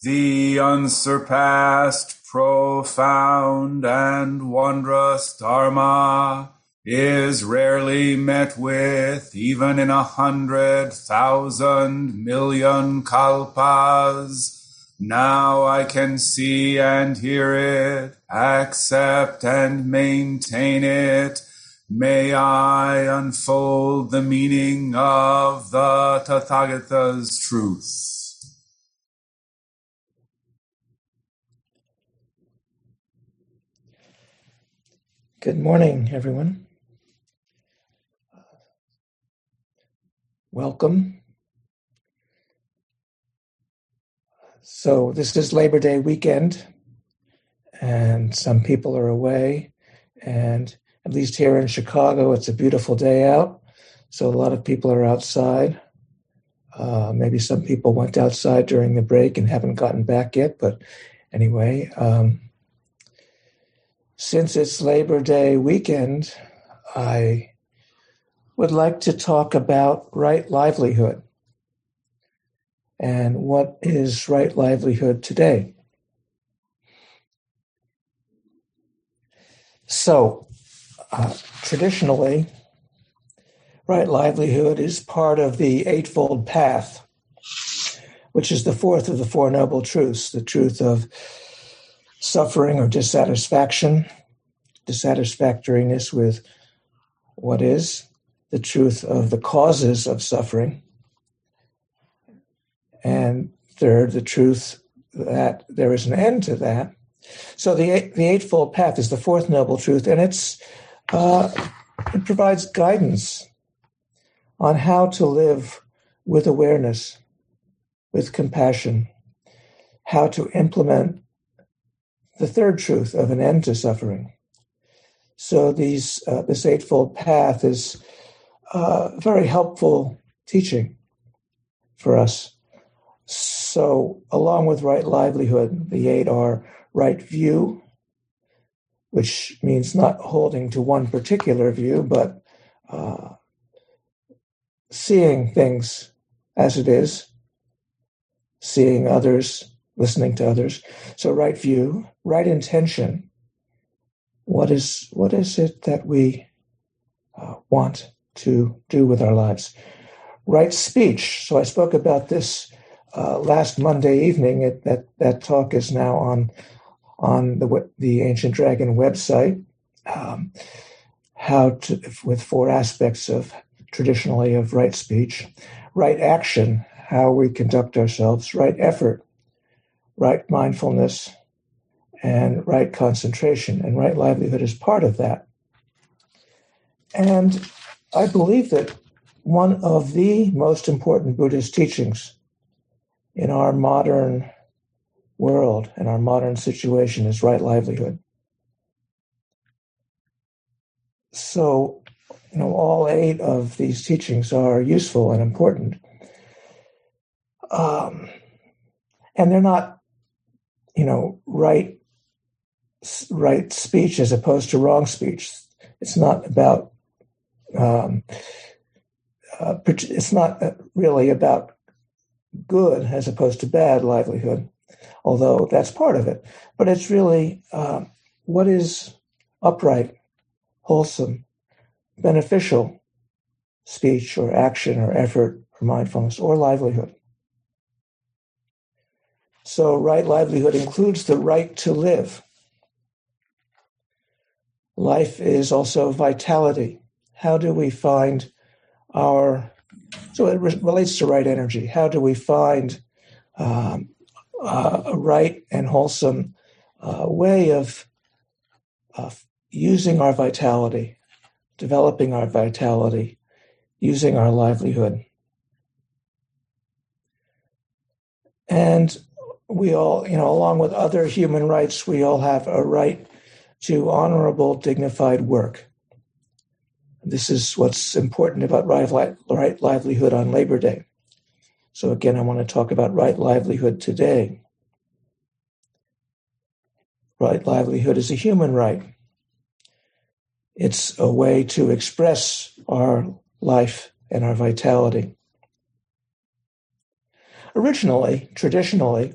The unsurpassed, profound, and wondrous Dharma is rarely met with even in a hundred thousand million kalpas. Now I can see and hear it, accept and maintain it. May I unfold the meaning of the Tathagata's truth. Good morning, everyone. Welcome. So, this is Labor Day weekend, and some people are away. And at least here in Chicago, it's a beautiful day out. So, a lot of people are outside. Uh, maybe some people went outside during the break and haven't gotten back yet. But anyway, um, since it's Labor Day weekend, I would like to talk about right livelihood and what is right livelihood today. So, uh, traditionally, right livelihood is part of the Eightfold Path, which is the fourth of the Four Noble Truths the truth of suffering or dissatisfaction, dissatisfactoriness with what is, the truth of the causes of suffering, and third, the truth that there is an end to that. So the the eightfold path is the fourth noble truth, and it's uh, it provides guidance on how to live with awareness, with compassion, how to implement the third truth of an end to suffering. So these uh, this eightfold path is uh, very helpful teaching for us. So along with right livelihood, the eight are right view, which means not holding to one particular view, but uh, seeing things as it is, seeing others listening to others. So right view, right intention. What is what is it that we uh, want to do with our lives? Right speech. So I spoke about this uh, last Monday evening. It, that that talk is now on on the the Ancient Dragon website. Um, how to with four aspects of traditionally of right speech, right action, how we conduct ourselves, right effort, right mindfulness and right concentration. And right livelihood is part of that. And I believe that one of the most important Buddhist teachings in our modern world and our modern situation is right livelihood. So, you know, all eight of these teachings are useful and important. Um, and they're not you know, right right speech as opposed to wrong speech. It's not about um, uh, it's not uh, really about good as opposed to bad livelihood, although that's part of it. But it's really uh, what is upright, wholesome, beneficial speech or action or effort or mindfulness or livelihood. So, right livelihood includes the right to live. Life is also vitality. How do we find our, so it re- relates to right energy. How do we find um, uh, a right and wholesome uh, way of, of using our vitality, developing our vitality, using our livelihood? And we all, you know, along with other human rights, we all have a right to honorable, dignified work. This is what's important about right livelihood on Labor Day. So, again, I want to talk about right livelihood today. Right livelihood is a human right. It's a way to express our life and our vitality. Originally, traditionally,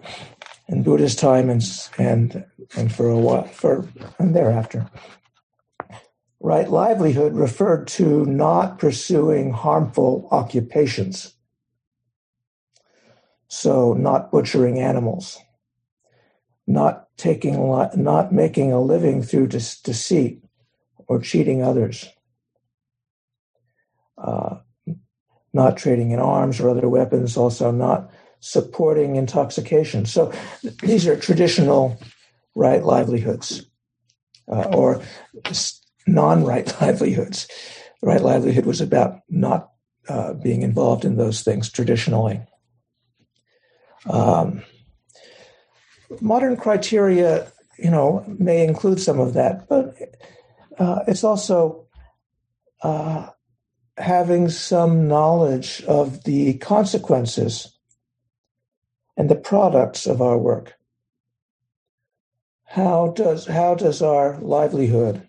in Buddha's time and and and for a while for and thereafter, right livelihood referred to not pursuing harmful occupations. So, not butchering animals, not taking not making a living through deceit or cheating others, uh, not trading in arms or other weapons, also not supporting intoxication. So these are traditional right livelihoods uh, or non right livelihoods. Right livelihood was about not uh, being involved in those things traditionally. Um, modern criteria, you know, may include some of that, but uh, it's also uh, having some knowledge of the consequences and the products of our work. How does how does our livelihood,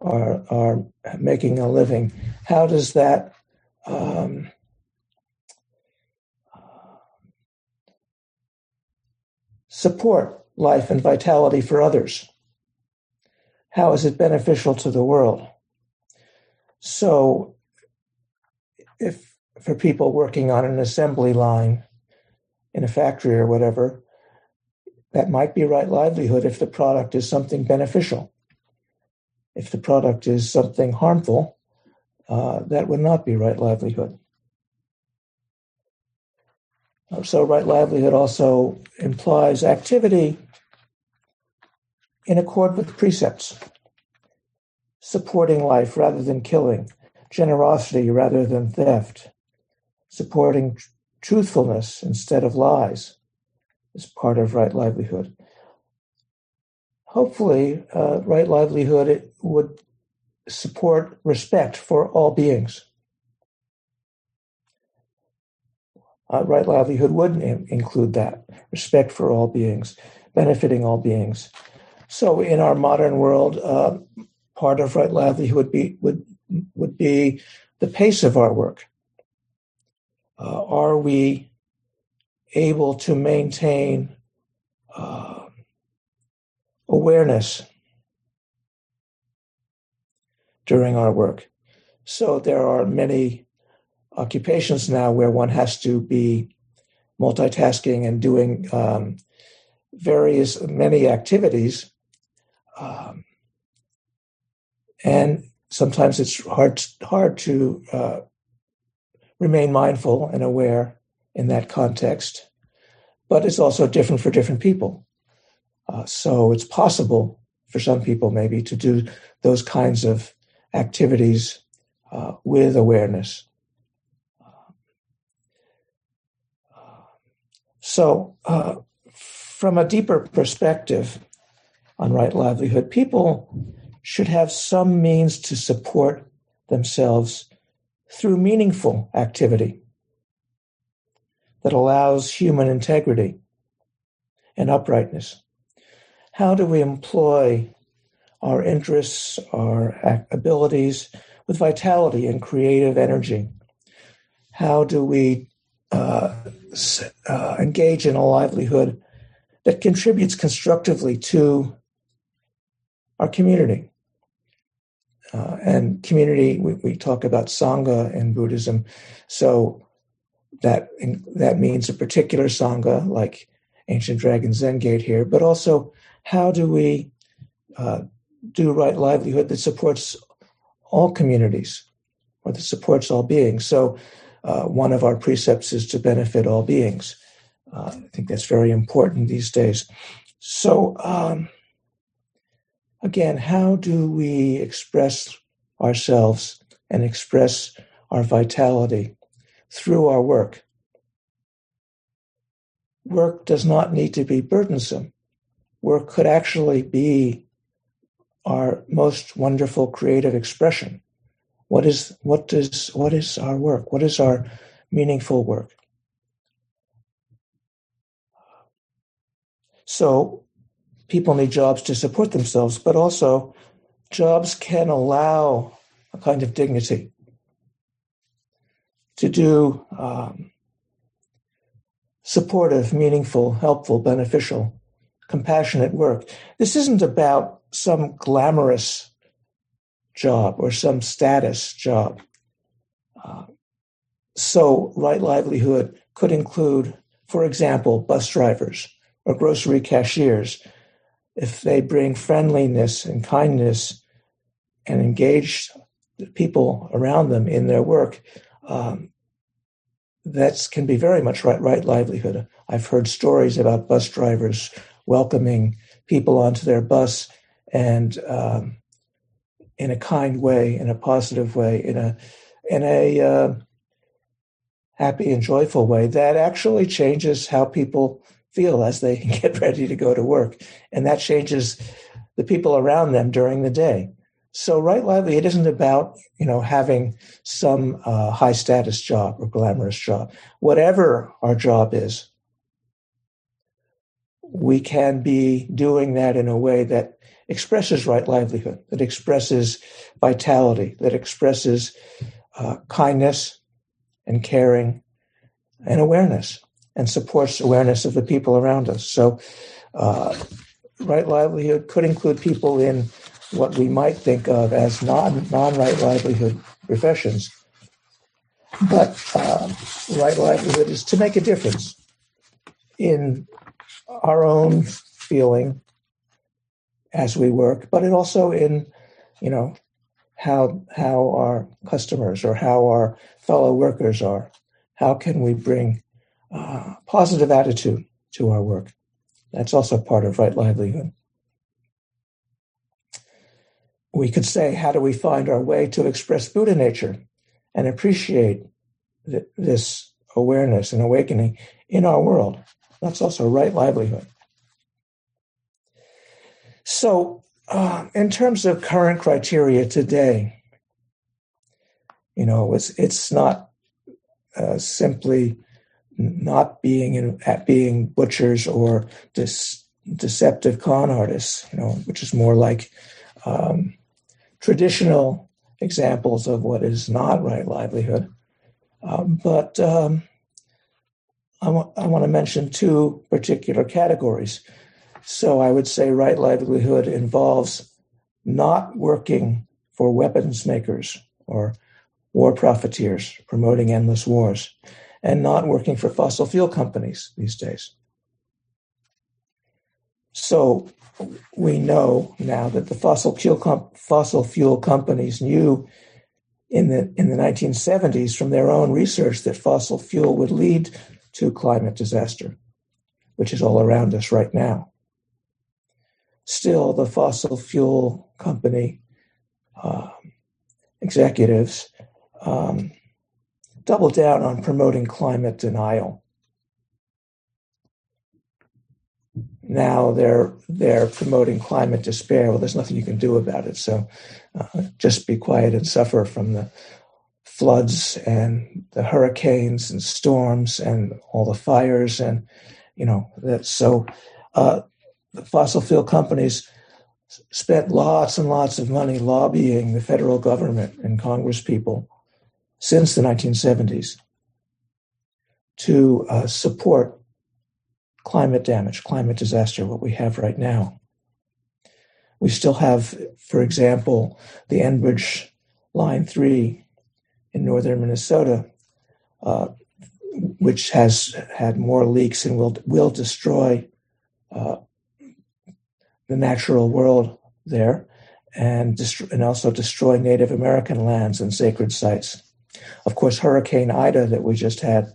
our our making a living, how does that um, support life and vitality for others? How is it beneficial to the world? So, if for people working on an assembly line, in a factory or whatever, that might be right livelihood if the product is something beneficial. If the product is something harmful, uh, that would not be right livelihood. Uh, so, right livelihood also implies activity in accord with precepts, supporting life rather than killing, generosity rather than theft, supporting truthfulness instead of lies is part of right livelihood. Hopefully, uh, right livelihood would support respect for all beings. Uh, right livelihood would in- include that respect for all beings, benefiting all beings. So, in our modern world, uh, part of right livelihood would be would would be the pace of our work uh, are we able to maintain uh, awareness during our work? So there are many occupations now where one has to be multitasking and doing um, various many activities um, and sometimes it's hard hard to uh, remain mindful and aware in that context. But it's also different for different people. Uh, so it's possible for some people maybe to do those kinds of activities uh, with awareness. So, uh, from a deeper perspective on right livelihood, people should have some means to support themselves through meaningful activity that allows human integrity and uprightness? How do we employ our interests, our abilities with vitality and creative energy? How do we uh, uh, engage in a livelihood that contributes constructively to our community? Uh, and community, we, we, talk about Sangha in Buddhism. So that, that means a particular Sangha, like Ancient Dragon Zen Gate here, but also how do we uh, do right livelihood that supports all communities or that supports all beings? So uh, one of our precepts is to benefit all beings. Uh, I think that's very important these days. So, um, again, how do we express ourselves and express our vitality through our work? Work does not need to be burdensome. Work could actually be our most wonderful creative expression. What is what does what is our work? What is our meaningful work? So people need jobs to support themselves, but also jobs can allow a kind of dignity to do um, supportive, meaningful, helpful, beneficial, compassionate work. This isn't about some glamorous job or some status job. Uh, so, right livelihood could include, for example, bus drivers or grocery cashiers. If they bring friendliness and kindness and engage the people around them in their work, um, that can be very much right, right livelihood. I've heard stories about bus drivers welcoming people onto their bus and um, in a kind way, in a positive way, in a in a uh, happy and joyful way that actually changes how people feel as they get ready to go to work, and that changes the people around them during the day. So, right lively, it isn't about you know having some uh, high status job or glamorous job. Whatever our job is, we can be doing that in a way that expresses right livelihood, that expresses vitality, that expresses uh, kindness and caring and awareness, and supports awareness of the people around us. So, uh, right livelihood could include people in what we might think of as non non right livelihood professions. But uh, right livelihood is to make a difference in our own feeling as we work, but it also in you know how how our customers or how our fellow workers are. How can we bring uh, positive attitude to our work? That's also part of right livelihood we could say, how do we find our way to express Buddha nature and appreciate th- this awareness and awakening in our world? That's also right livelihood. So, uh, in terms of current criteria today, you know, it's it's not uh, simply not being in, at being butchers or dis, deceptive con artists, you know, which is more like um, traditional examples of what is not right livelihood. Um, but um, I, w- I want to mention two particular categories. So I would say right livelihood involves not working for weapons makers or war profiteers promoting endless wars, and not working for fossil fuel companies these days. So we know now that the fossil fuel com- fossil fuel companies knew in the in the 1970s from their own research that fossil fuel would lead to climate disaster, which is all around us right now. Still, the fossil fuel company uh, executives um, double down on promoting climate denial now they're they're promoting climate despair. Well, there's nothing you can do about it. So uh, just be quiet and suffer from the floods and the hurricanes and storms and all the fires and you know that. So uh, the fossil fuel companies spent lots and lots of money lobbying the federal government and Congress people since the 1970s to uh, support climate damage, climate disaster, what we have right now. We still have, for example, the Enbridge Line 3 in northern Minnesota, uh, which has had more leaks and will, will destroy uh, the natural world there and, and also destroy Native American lands and sacred sites. Of course, Hurricane Ida that we just had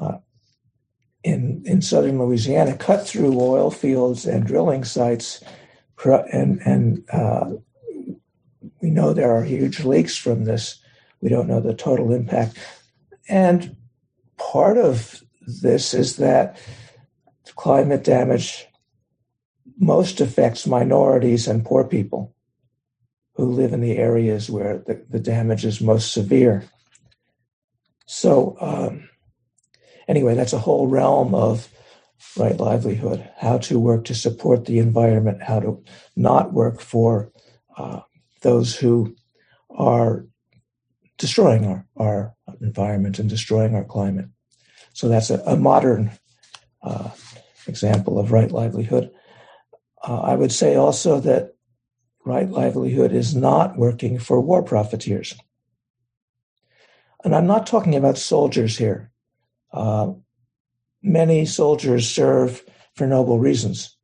uh, in, in southern Louisiana cut through oil fields and drilling sites. And, and uh, we know there are huge leaks from this. We don't know the total impact. And part of this is that climate damage most affects minorities and poor people who live in the areas where the, the damage is most severe. So, um, anyway, that's a whole realm of right livelihood, how to work to support the environment, how to not work for uh, those who are destroying our, our environment and destroying our climate. So that's a, a modern uh, example of right livelihood. Uh, I would say also that right livelihood is not working for war profiteers. And I'm not talking about soldiers here. Uh, many soldiers serve for noble reasons.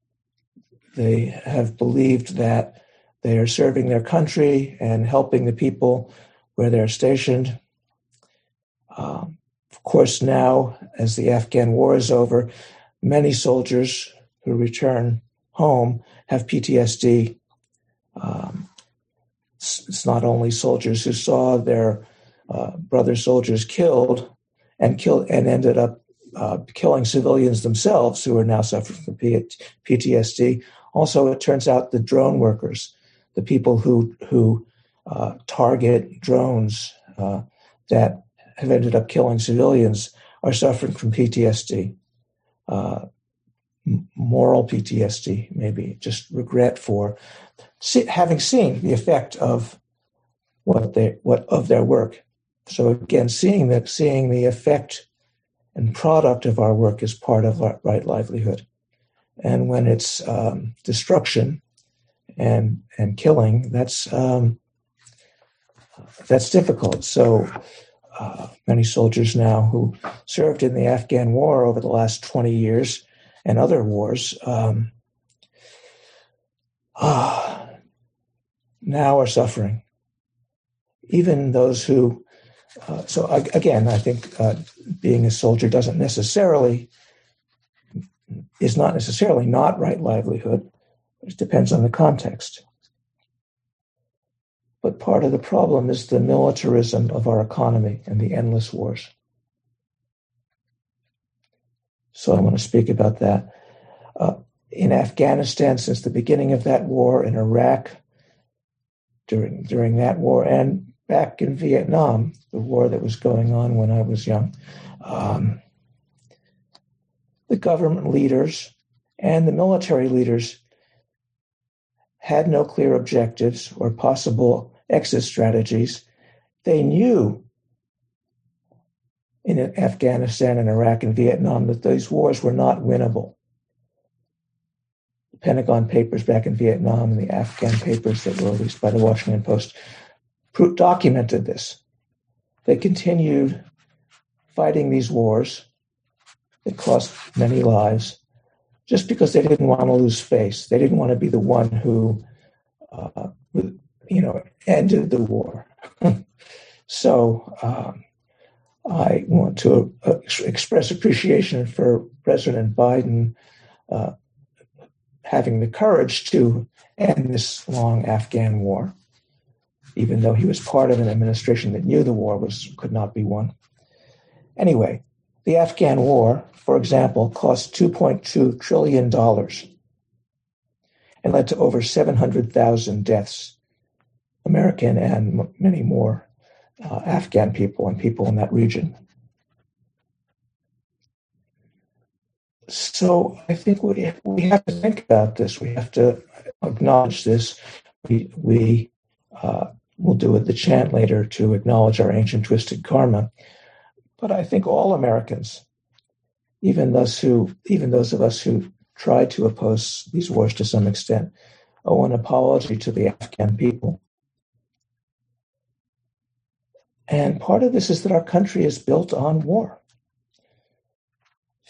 They have believed that they are serving their country and helping the people where they're stationed. Um, of course, now, as the Afghan war is over, many soldiers who return home have PTSD. Um, it's, not only soldiers who saw their uh, brother soldiers killed and killed and ended up uh, killing civilians themselves who are now suffering from PTSD. Also, it turns out the drone workers, the people who who uh, target drones uh, that have ended up killing civilians, are suffering from PTSD, uh, moral PTSD, maybe just regret for having seen the effect of what they what of their work. So again, seeing that seeing the effect and product of our work is part of our right livelihood. And when it's um, destruction and and killing, that's um, that's difficult. So uh, many soldiers now who served in the Afghan war over the last 20 years and other wars um, uh, now are suffering. Even those who uh, so again, I think uh, being a soldier doesn't necessarily is not necessarily not right livelihood. It depends on the context. But part of the problem is the militarism of our economy and the endless wars. So I want to speak about that. Uh, in Afghanistan, since the beginning of that war, in Iraq, during during that war, and back in Vietnam, the war that was going on when I was young, um, the government leaders and the military leaders had no clear objectives or possible exit strategies. They knew in Afghanistan and Iraq and Vietnam that those wars were not winnable. Pentagon papers back in Vietnam and the Afghan papers that were released by the Washington Post documented this. They continued fighting these wars that cost many lives just because they didn't want to lose face. They didn't want to be the one who, uh, you know, ended the war. so um, I want to uh, express appreciation for President Biden uh, having the courage to end this long Afghan war even though he was part of an administration that knew the war was could not be won. Anyway, the Afghan war, for example, cost 2.2 trillion dollars and led to over 700,000 deaths, American and many more uh, Afghan people and people in that region. So I think we, we have to think about this. We have to acknowledge this. We, we uh, We'll do with the chant later to acknowledge our ancient twisted karma. But I think all Americans, even those who, even those of us who try to oppose these wars to some extent, owe an apology to the Afghan people. And part of this is that our country is built on war.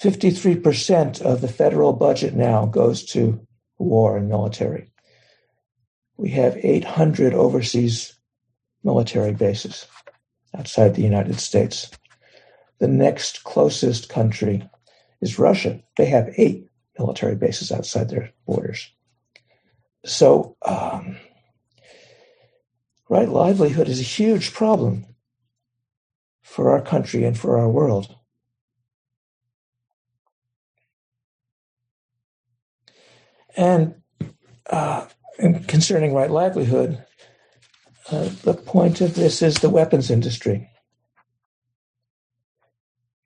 53% of the federal budget now goes to war and military. We have 800 overseas military bases outside the United States. The next closest country is Russia. They have eight military bases outside their borders. So, um, right livelihood is a huge problem for our country and for our world. And, uh, and concerning right livelihood, uh, the point of this is the weapons industry.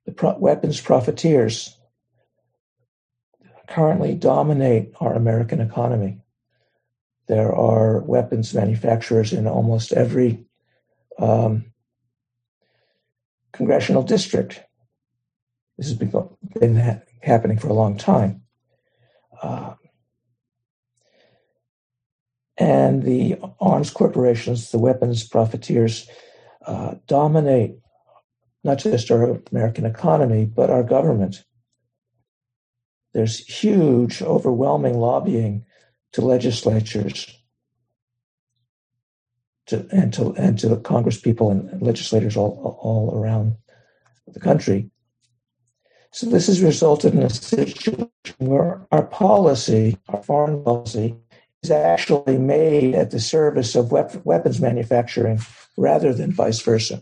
The pro- weapons profiteers currently dominate our American economy. There are weapons manufacturers in almost every um, congressional district. This has been, been ha- happening for a long time. Uh, and the arms corporations, the weapons profiteers, uh, dominate not just our American economy, but our government. There's huge, overwhelming lobbying to legislatures to, and to and to the Congress people and legislators all all around the country. So this has resulted in a situation where our policy, our foreign policy, is actually made at the service of weapons manufacturing rather than vice versa.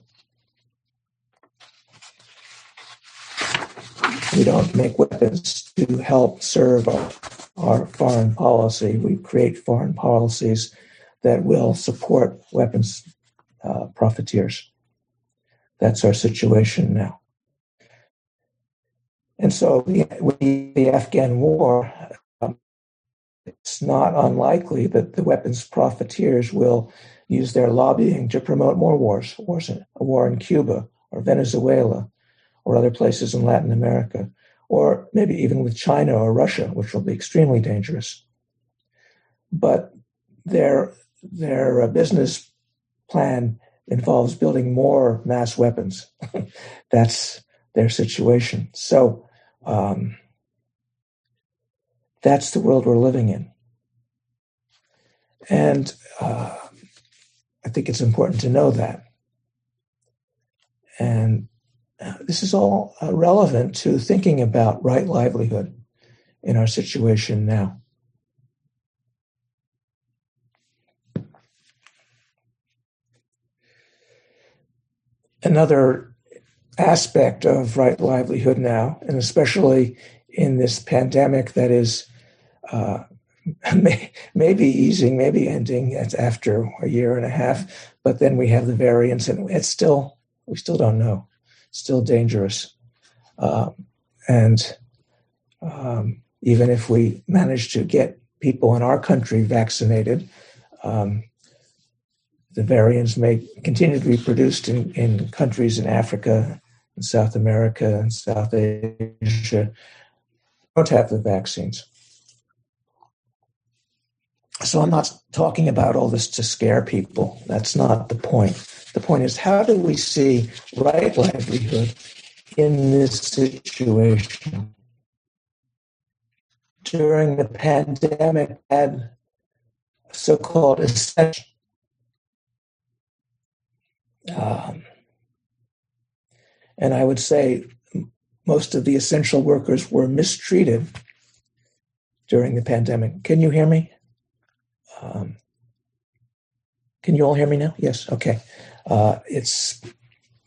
We don't make weapons to help serve our, our foreign policy. We create foreign policies that will support weapons uh, profiteers. That's our situation now. And so, with the Afghan war, it's not unlikely that the weapons profiteers will use their lobbying to promote more wars, wars a war in Cuba or Venezuela or other places in Latin America, or maybe even with China or Russia, which will be extremely dangerous. But their their uh, business plan involves building more mass weapons. That's their situation. So um, that's the world we're living in. And uh, I think it's important to know that. And uh, this is all uh, relevant to thinking about right livelihood in our situation now. another aspect of right livelihood now, and especially in this pandemic that is uh, may, maybe easing, maybe ending after a year and a half, but then we have the variants, and it's still we still don't know, It's still dangerous, uh, and um, even if we manage to get people in our country vaccinated, um, the variants may continue to be produced in, in countries in Africa in South America and South Asia don't have the vaccines. So I'm not talking about all this to scare people. That's not the point. The point is how do we see right livelihood in this situation? During the pandemic, had so-called essential um, and I would say most of the essential workers were mistreated during the pandemic. Can you hear me? Um, can you all hear me now? Yes. Okay. Uh, it's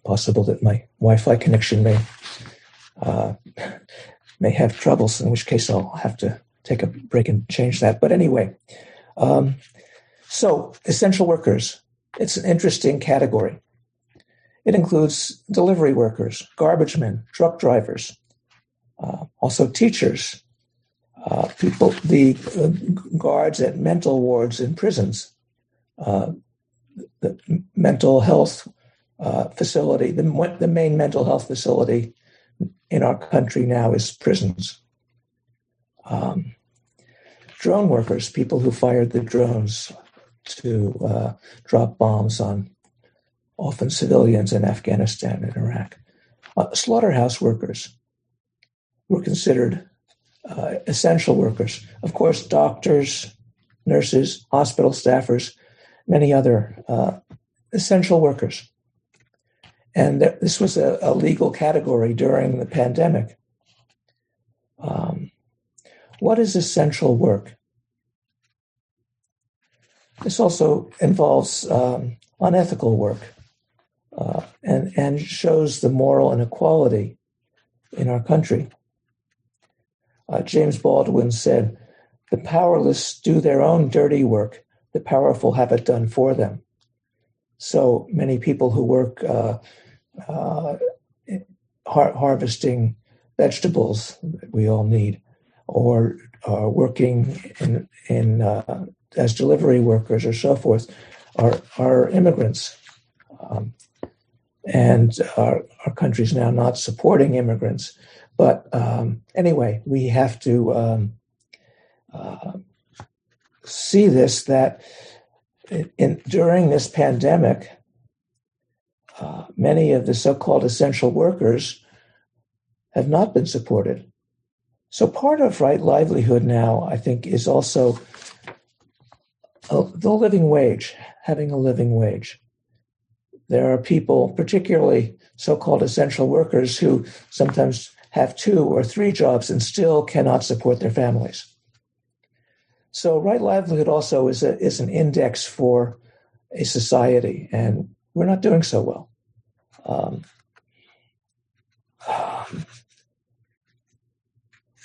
possible that my Wi-Fi connection may uh, may have troubles, in which case I'll have to take a break and change that. But anyway, um, so essential workers. It's an interesting category. It includes delivery workers, garbage men, truck drivers, uh, also teachers, uh, people, the uh, guards at mental wards in prisons, uh, the mental health uh, facility, the, the main mental health facility in our country now is prisons. Um, drone workers, people who fired the drones to uh, drop bombs on often civilians in Afghanistan and Iraq. Uh, slaughterhouse workers were considered uh, essential workers. Of course, doctors, nurses, hospital staffers, many other uh, essential workers. And th- this was a, a, legal category during the pandemic. Um, what is essential work? This also involves um, unethical work uh, and, and shows the moral inequality in our country. Uh, James Baldwin said, The powerless do their own dirty work, the powerful have it done for them. So many people who work uh, uh, har- harvesting vegetables that we all need, or uh, working in, in uh, as delivery workers or so forth, are, are immigrants. Um, and our, our country is now not supporting immigrants. But um, anyway, we have to um, uh, see this that in, during this pandemic, uh, many of the so called essential workers have not been supported. So, part of right livelihood now, I think, is also a, the living wage, having a living wage. There are people, particularly so called essential workers, who sometimes have two or three jobs and still cannot support their families. So, right livelihood also is, a, is an index for a society, and we're not doing so well. Um,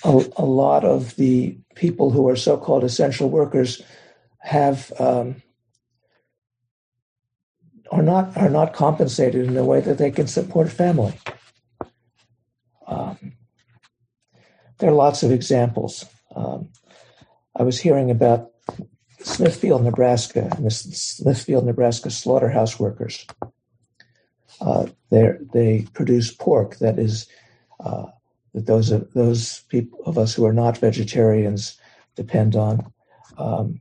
a, a, lot of the people who are so called essential workers have um, are not are not compensated in a way that they can support family. Um, there are lots of examples. Um, I was hearing about Smithfield, Nebraska, and the Smithfield, Nebraska slaughterhouse workers. Uh, they produce pork that is uh, that those of those people of us who are not vegetarians depend on. Um,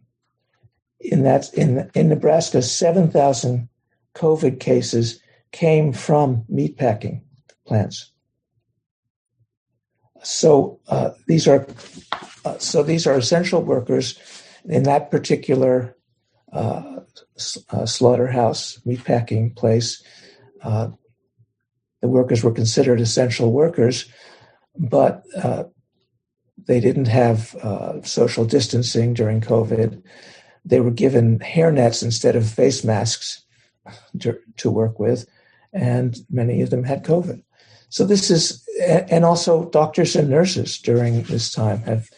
in that in in Nebraska, seven thousand COVID cases came from meatpacking plants. So uh, these are uh, so these are essential workers in that particular uh, uh slaughterhouse meatpacking place. Uh, the workers were considered essential workers, but uh, they didn't have social distancing during COVID. They were given hairnets instead of face masks to, to work with, and many of them had COVID. So this is, and also doctors and nurses during this time have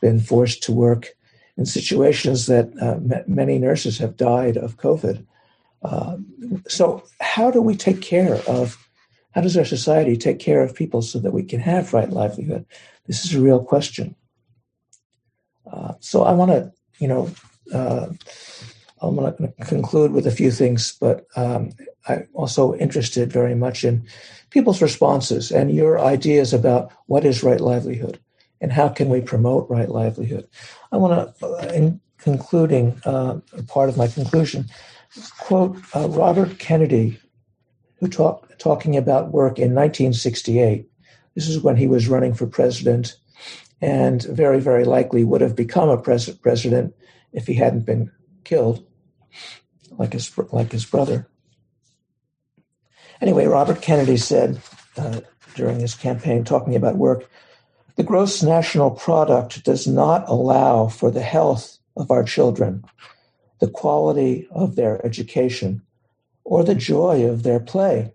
been forced to work in situations that uh, many nurses have died of COVID. Uh, so how do we take care of? How does our society take care of people so that we can have right livelihood? This is a real question. Uh, so I want to, you know, uh, I'm going to conclude with a few things, but um, I'm also interested very much in people's responses and your ideas about what is right livelihood and how can we promote right livelihood. I want to, in concluding, uh, part of my conclusion, quote uh, Robert Kennedy, who talked talking about work in 1968. This is when he was running for president and very, very likely would have become a pres- president if he hadn't been killed like his like his brother. Anyway, Robert Kennedy said uh, during his campaign, talking about work, the gross national product does not allow for the health of our children, the quality of their education, or the joy of their play.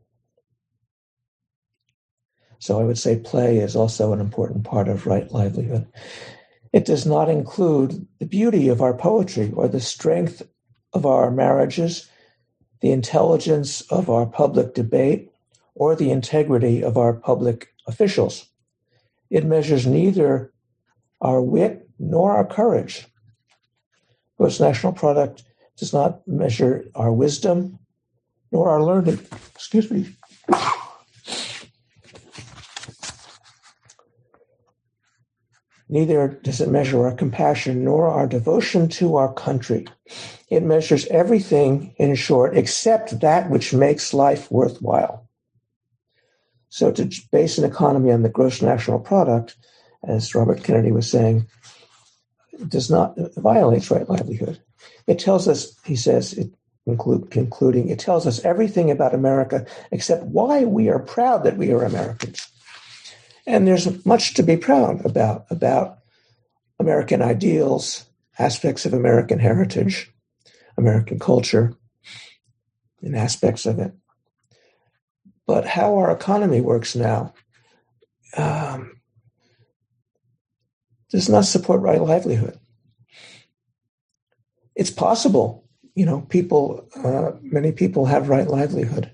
So I would say play is also an important part of right livelihood. It does not include the beauty of our poetry or the strength of our marriages, the intelligence of our public debate, or the integrity of our public officials. It measures neither our wit nor our courage. Gross national product does not measure our wisdom nor our learning. Excuse me. Neither does it measure our compassion nor our devotion to our country. It measures everything, in short, except that which makes life worthwhile. So to base an economy on the gross national product, as Robert Kennedy was saying, does not uh, violates right livelihood. It tells us, he says, it concluding, it tells us everything about America except why we are proud that we are Americans. And there's much to be proud about about American ideals, aspects of American heritage, American culture and aspects of it. But how our economy works now um, does not support right livelihood. It's possible, you know, people, uh, many people have right livelihood.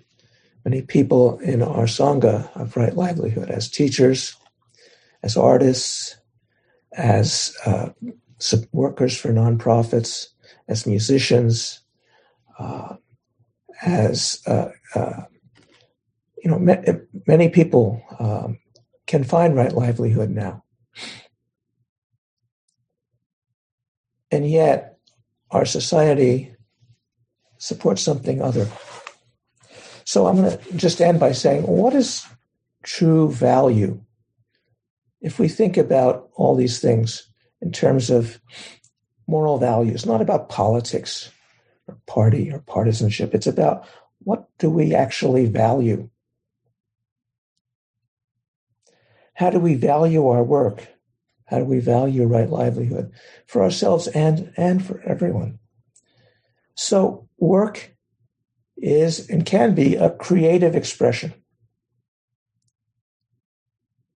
Many people in our Sangha have right livelihood as teachers, as artists, as uh, workers for nonprofits, as musicians, uh, as uh, uh, you know, ma- many people um, can find right livelihood now. And yet, our society supports something other. So I'm going to just end by saying, what is true value? If we think about all these things in terms of moral values, not about politics or party or partisanship, it's about what do we actually value? How do we value our work? How do we value right livelihood for ourselves and, and for everyone? So, work is and can be a creative expression.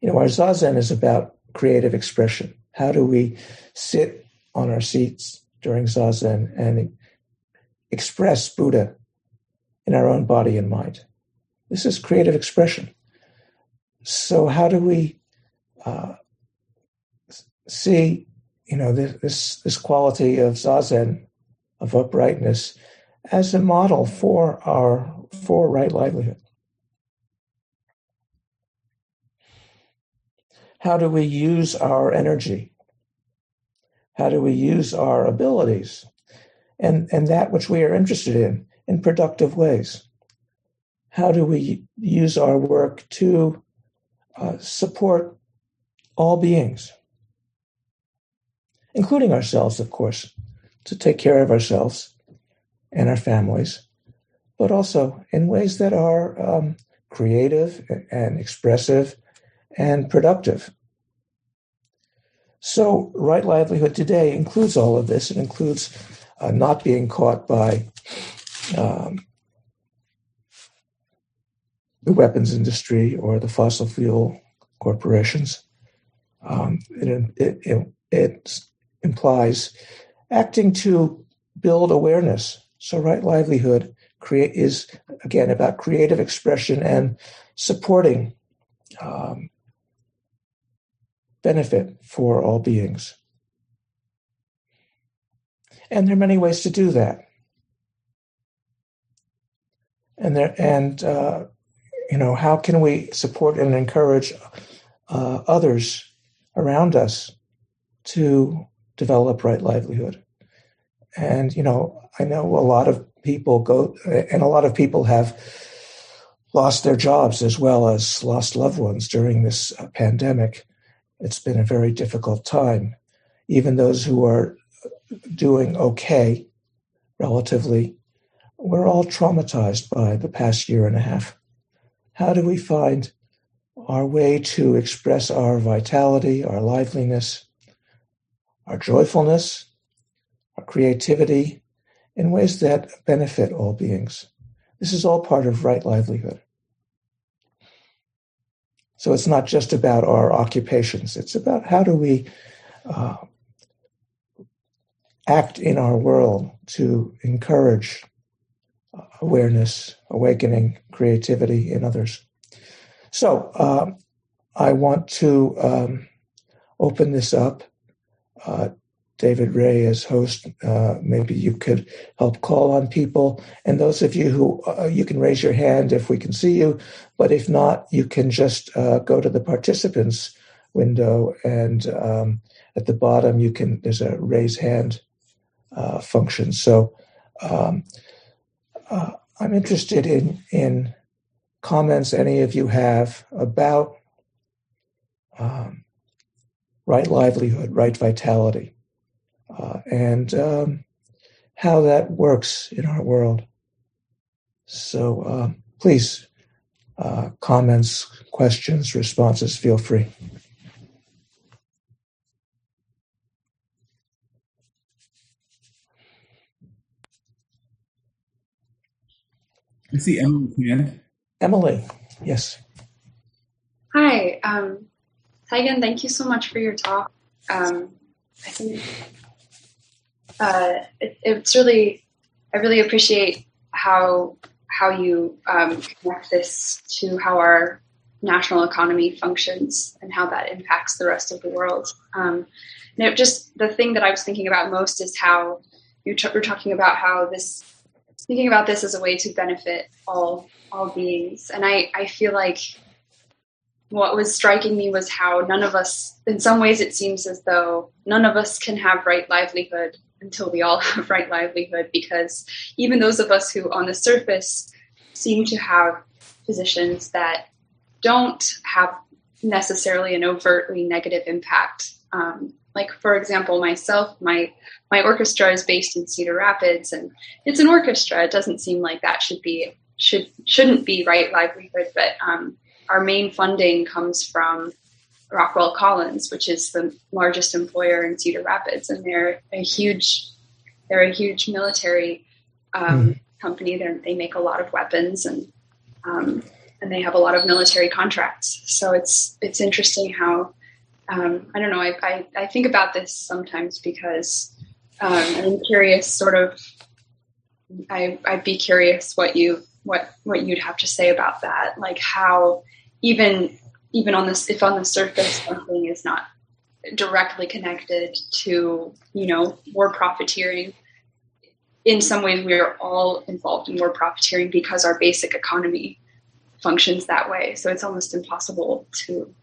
You know, our zazen is about creative expression. How do we sit on our seats during zazen and express Buddha in our own body and mind? This is creative expression. So, how do we uh, see, you know, this, this, this quality of zazen, of uprightness, as a model for our for right livelihood. How do we use our energy? How do we use our abilities and, and that which we are interested in in productive ways? How do we use our work to uh, support all beings? including ourselves, of course, to take care of ourselves and our families, but also in ways that are um, creative and expressive and productive. So, right livelihood today includes all of this. It includes uh, not being caught by um, the weapons industry or the fossil fuel corporations. Um, it, it, it, it implies acting to build awareness. So, right livelihood create is again about creative expression and supporting um, benefit for all beings. And there are many ways to do that. And there and uh, you know how can we support and encourage uh, others around us to develop right livelihood. And, you know, I know a lot of people go, and a lot of people have lost their jobs as well as lost loved ones during this uh, pandemic. It's been a very difficult time. Even those who are doing okay, relatively, we're all traumatized by the past year and a half. How do we find our way to express our vitality, our liveliness, our joyfulness, our creativity in ways that benefit all beings. This is all part of right livelihood. So it's not just about our occupations, it's about how do we uh, act in our world to encourage awareness, awakening, creativity in others. So uh, I want to um, open this up uh, David Ray as host. Uh, maybe you could help call on people. And those of you who uh, you can raise your hand if we can see you, but if not, you can just uh, go to the participants window and um, at the bottom you can there's a raise hand uh, function. So um, uh, I'm interested in in comments any of you have about. Um, right livelihood, right vitality, uh, and um, how that works in our world. So uh, please, uh, comments, questions, responses, feel free. I see Emily Emily, yes. Hi. Um, Taigen, thank you so much for your talk. Um, I think uh, it, it's really I really appreciate how how you um, connect this to how our national economy functions and how that impacts the rest of the world. Um, and just the thing that I was thinking about most is how you t- were talking about how this thinking about this as a way to benefit all all beings, and I I feel like what was striking me was how none of us, in some ways, it seems as though none of us can have right livelihood until we all have right livelihood, because even those of us who, on the surface, seem to have positions that don't have necessarily an overtly negative impact. Um, like for example, myself, my my orchestra is based in Cedar Rapids, and it's an orchestra. It doesn't seem like that should be should shouldn't be right livelihood, but um, our main funding comes from Rockwell Collins, which is the largest employer in Cedar Rapids, and they're a huge they're a huge military um, mm. company. They're, they make a lot of weapons and um, and they have a lot of military contracts. So it's it's interesting how um, I don't know. I, I, I think about this sometimes because um, I'm curious. Sort of, I I'd be curious what you what what you'd have to say about that. Like how even even on this if on the surface something is not directly connected to you know war profiteering in some ways we are all involved in war profiteering because our basic economy functions that way. So it's almost impossible to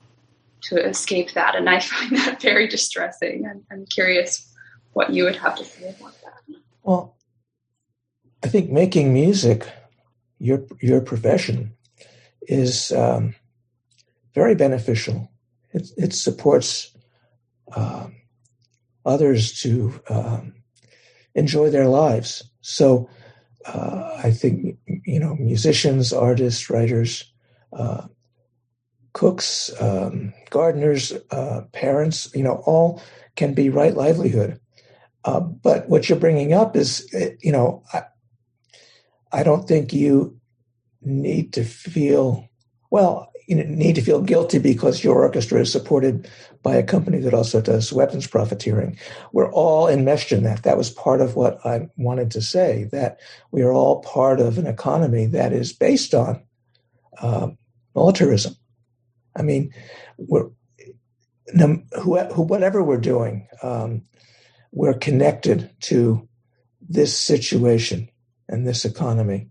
to escape that. And I find that very distressing. I'm, I'm curious what you would have to say about that. Well, I think making music, your your profession, is um, very beneficial. It, it supports um, others to um, enjoy their lives. So uh, I think you know musicians, artists, writers, uh, cooks, um, gardeners, uh, parents, you know, all can be right livelihood. Uh, but what you're bringing up is, uh, you know, I, I don't think you need to feel well you need to feel guilty because your orchestra is supported by a company that also does weapons profiteering. We're all enmeshed in that. That was part of what I wanted to say, that we are all part of an economy that is based on uh, militarism. I mean, we're, whatever we're doing, um, we're connected to this situation and this economy,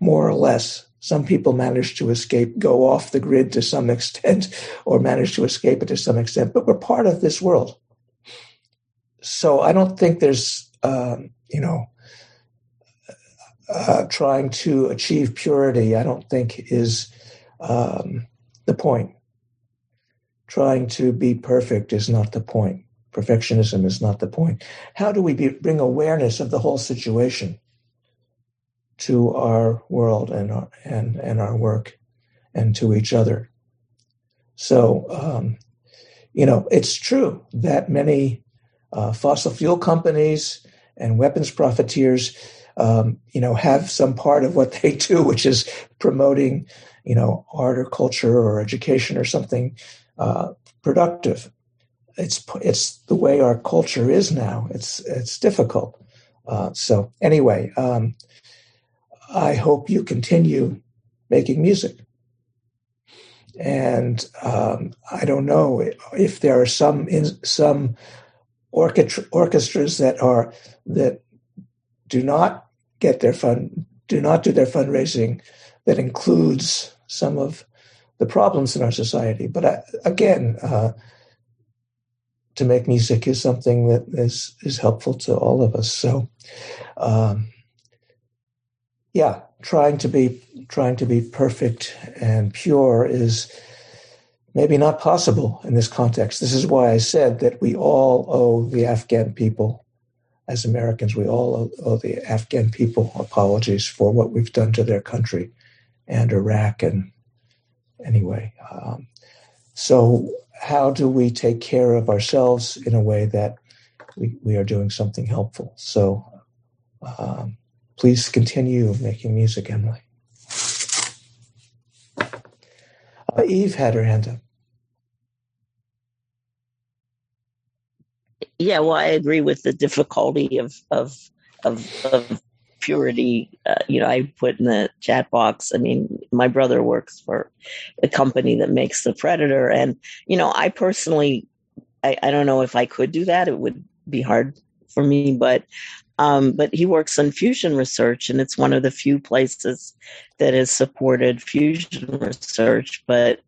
more or less some people manage to escape, go off the grid to some extent, or manage to escape it to some extent, but we're part of this world. So I don't think there's, um, you know, uh, trying to achieve purity, I don't think is um, the point. Trying to be perfect is not the point. Perfectionism is not the point. How do we be, bring awareness of the whole situation? To our world and our, and and our work and to each other. So, um, you know, it's true that many uh, fossil fuel companies and weapons profiteers, um, you know, have some part of what they do, which is promoting, you know, art or culture or education or something uh, productive. It's it's the way our culture is now. It's it's difficult. Uh, so anyway, um, I hope you continue making music. And um, I don't know if there are some in, some orchestra, orchestras that are that do not get their fund do not do their fundraising that includes some of the problems in our society. But I, uh, again, uh, to make music is something that is is helpful to all of us. So. Um, yeah, trying to be trying to be perfect and pure is maybe not possible in this context. This is why I said that we all owe the Afghan people, as Americans, we all owe, the Afghan people apologies for what we've done to their country and Iraq. And anyway, um, so how do we take care of ourselves in a way that we, we are doing something helpful? So, um, Please continue making music, Emily. Uh, Eve had her hand up. Yeah, well, I agree with the difficulty of of of, of purity. Uh, you know, I put in the chat box. I mean, my brother works for a company that makes the Predator, and you know, I personally, I, I don't know if I could do that. It would be hard for me, but um, but he works on fusion research, and it's one of the few places that has supported fusion research. But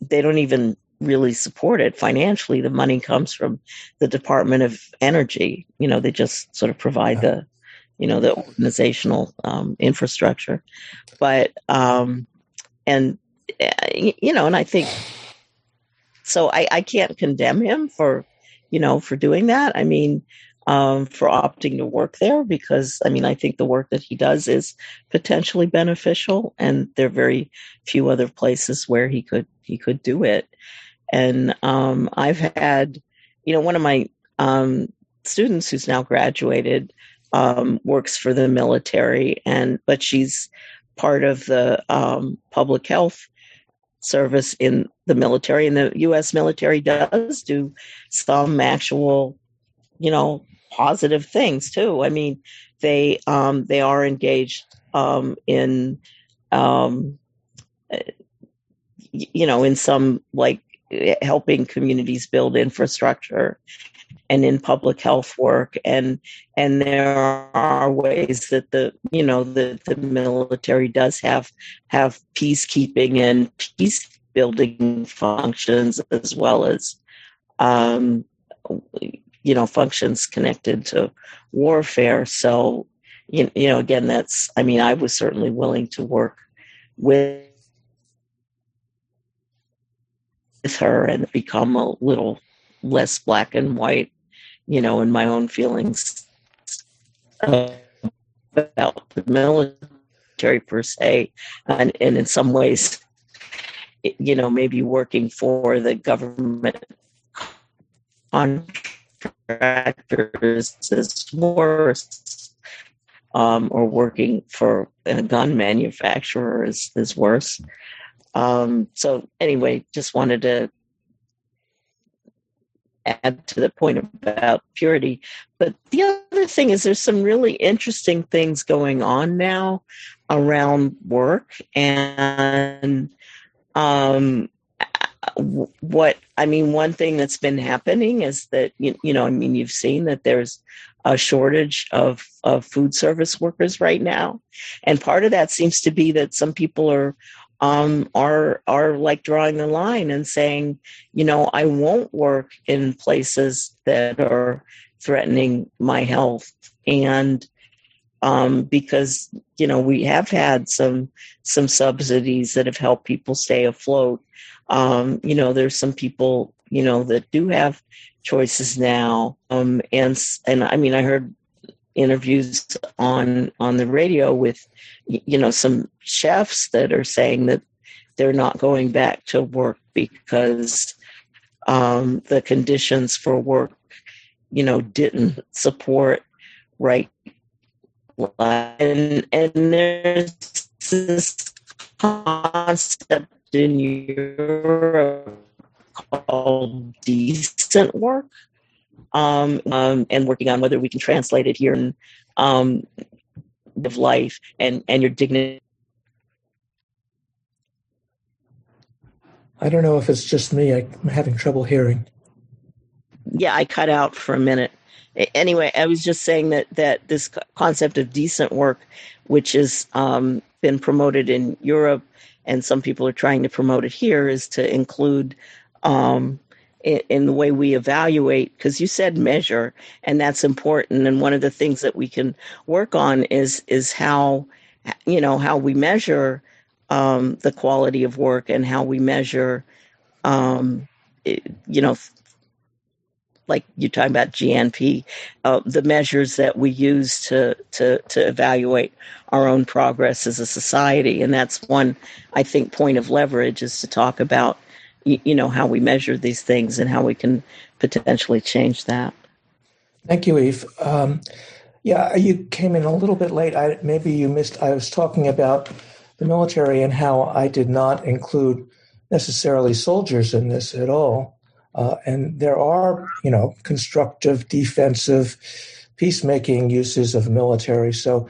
they don't even really support it financially. The money comes from the Department of Energy. You know, they just sort of provide the, you know, the organizational um, infrastructure. But um, and eh, you know, and I think so. I, I can't condemn him for, you know, for doing that. I mean, um, for opting to work there because I mean I think the work that he does is potentially beneficial, and there are very few other places where he could he could do it. And um, I've had, you know, one of my um, students who's now graduated um, works for the military, and but she's part of the um, public health service in the military, and the U.S. military does do some actual, you know, positive things too. I mean, they um, they are engaged um, in, um, you know, in some like helping communities build infrastructure and in public health work and and there are ways that the you know the the military does have have peacekeeping and peace building functions as well as um, you know functions connected to warfare. So you, you know again that's i mean i was certainly willing to work with with her and become a little less black and white you know in my own feelings about the military per se and, and in some ways you know maybe working for the government on is worse, um, or working for a gun manufacturer is, is worse. Um, so, anyway, just wanted to add to the point about purity. But the other thing is, there's some really interesting things going on now around work and um, what I mean, one thing that's been happening is that you, you know, I mean, you've seen that there's a shortage of of food service workers right now, and part of that seems to be that some people are um, are are like drawing the line and saying, you know, I won't work in places that are threatening my health, and um, because you know we have had some some subsidies that have helped people stay afloat um, you know, there's some people, you know, that do have choices now. Um, and, and I mean, I heard interviews on, on the radio with, you know, some chefs that are saying that they're not going back to work because um, the conditions for work, you know, didn't support right. And, and there's this concept in Europe called decent work, um, um, and working on whether we can translate it here in um, of life and and your dignity. I don't know if it's just me. I'm having trouble hearing. Yeah, I cut out for a minute. Anyway, I was just saying that that this concept of decent work, which has um, been promoted in Europe and some people are trying to promote it here, is to include um, in, in, the way we evaluate. Because you said measure, and that's important. And one of the things that we can work on is is how you know how we measure um, the quality of work and how we measure um, it, you know like you're talking about GNP, uh, the measures that we use to, to, to evaluate our own progress as a society. And that's one, I think, point of leverage is to talk about, you, you know, how we measure these things and how we can potentially change that. Thank you, Eve. Um, yeah, you came in a little bit late. I, maybe you missed. I was talking about the military and how I did not include necessarily soldiers in this at all. Uh, and there are, you know, constructive, defensive, peacemaking uses of military. So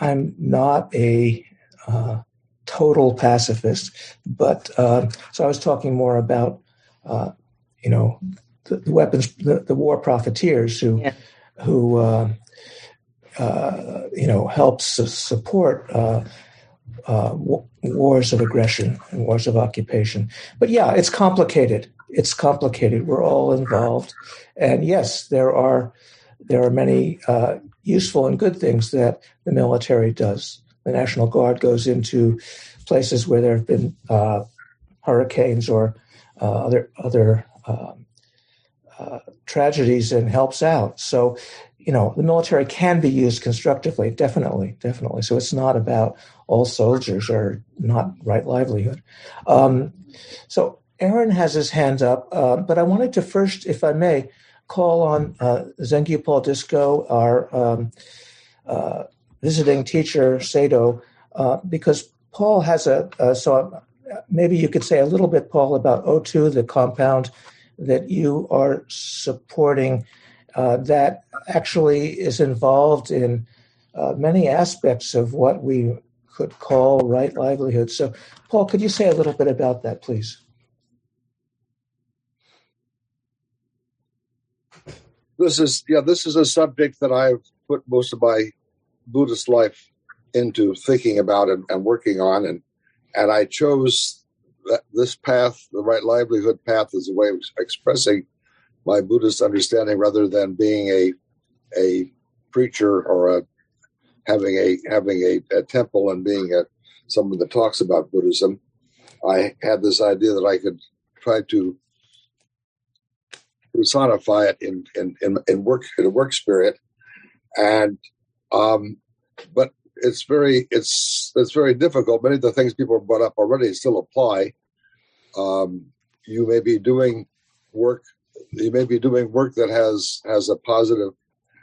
I'm not a uh, total pacifist, but uh, so I was talking more about, uh, you know, the, the weapons, the, the, war profiteers who, yeah. who, uh, uh, you know, helps support uh, wars of aggression and wars of occupation. But yeah, it's complicated. It's complicated. We're all involved, and yes, there are there are many useful and good things that the military does. The National Guard goes into places where there have been uh, hurricanes or uh, other other um, uh, tragedies and helps out. So, you know, the military can be used constructively, definitely, definitely. So it's not about all soldiers are not right livelihood. Um, so Aaron has his hand up, uh, but I wanted to first, if I may, call on uh, Zengyu Paul Discoe, our um, uh, visiting teacher, Sado, uh, because Paul has a, uh, so maybe you could say a little bit, Paul, about O2, the compound that you are supporting uh, that actually is involved in uh, many aspects of what we could call right livelihood. So, Paul, could you say a little bit about that, please? This is yeah this is a subject that i've put most of my buddhist life into thinking about and, and working on. And and i chose that, this path the right livelihood path as a way of expressing my buddhist understanding rather than being a a preacher or a having a having a, a temple and being a someone that talks about buddhism. I had this idea that i could try to personify it in in in, in work in a work spirit, and um, but it's very it's it's very difficult. Many of the things people have brought up already still apply. Um, you may be doing work. You may be doing work that has has a positive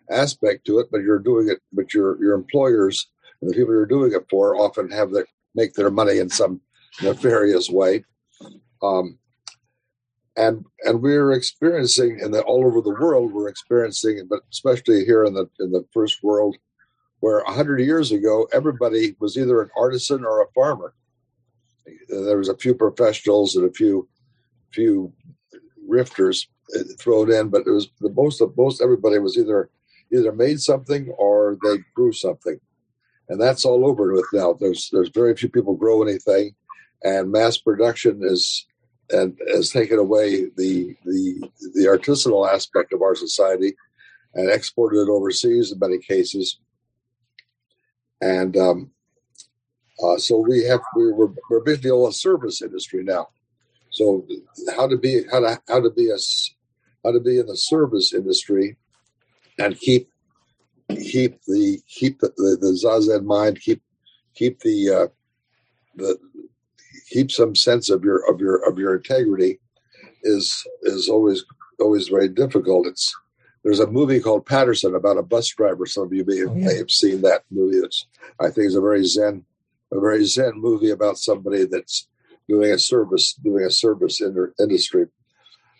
aspect to it, but you're doing it. But your your employers and the people you're doing it for often have their make their money in some nefarious way. Um, and and we're experiencing and all over the world we're experiencing but especially here in the in the first world where 100 years ago everybody was either an artisan or a farmer. There was a few professionals and a few few rifters eh, thrown in but it was the most of most everybody was either either made something or they grew something. And that's all over with now. There's there's very few people grow anything and mass production is and has taken away the the the artisanal aspect of our society and exported it overseas in many cases. And um, uh, so we have we, we're we're basically all a service industry now. So how to be how to how to be a how to be in the service industry and keep keep the keep the, the, the zazen mind keep keep the uh, the keep some sense of your of your of your integrity is is always always very difficult. It's there's a movie called Paterson about a bus driver. Some of you may, oh, yeah. may have seen that movie. It's I think it's a very zen a very zen movie about somebody that's doing a service doing a service in their industry.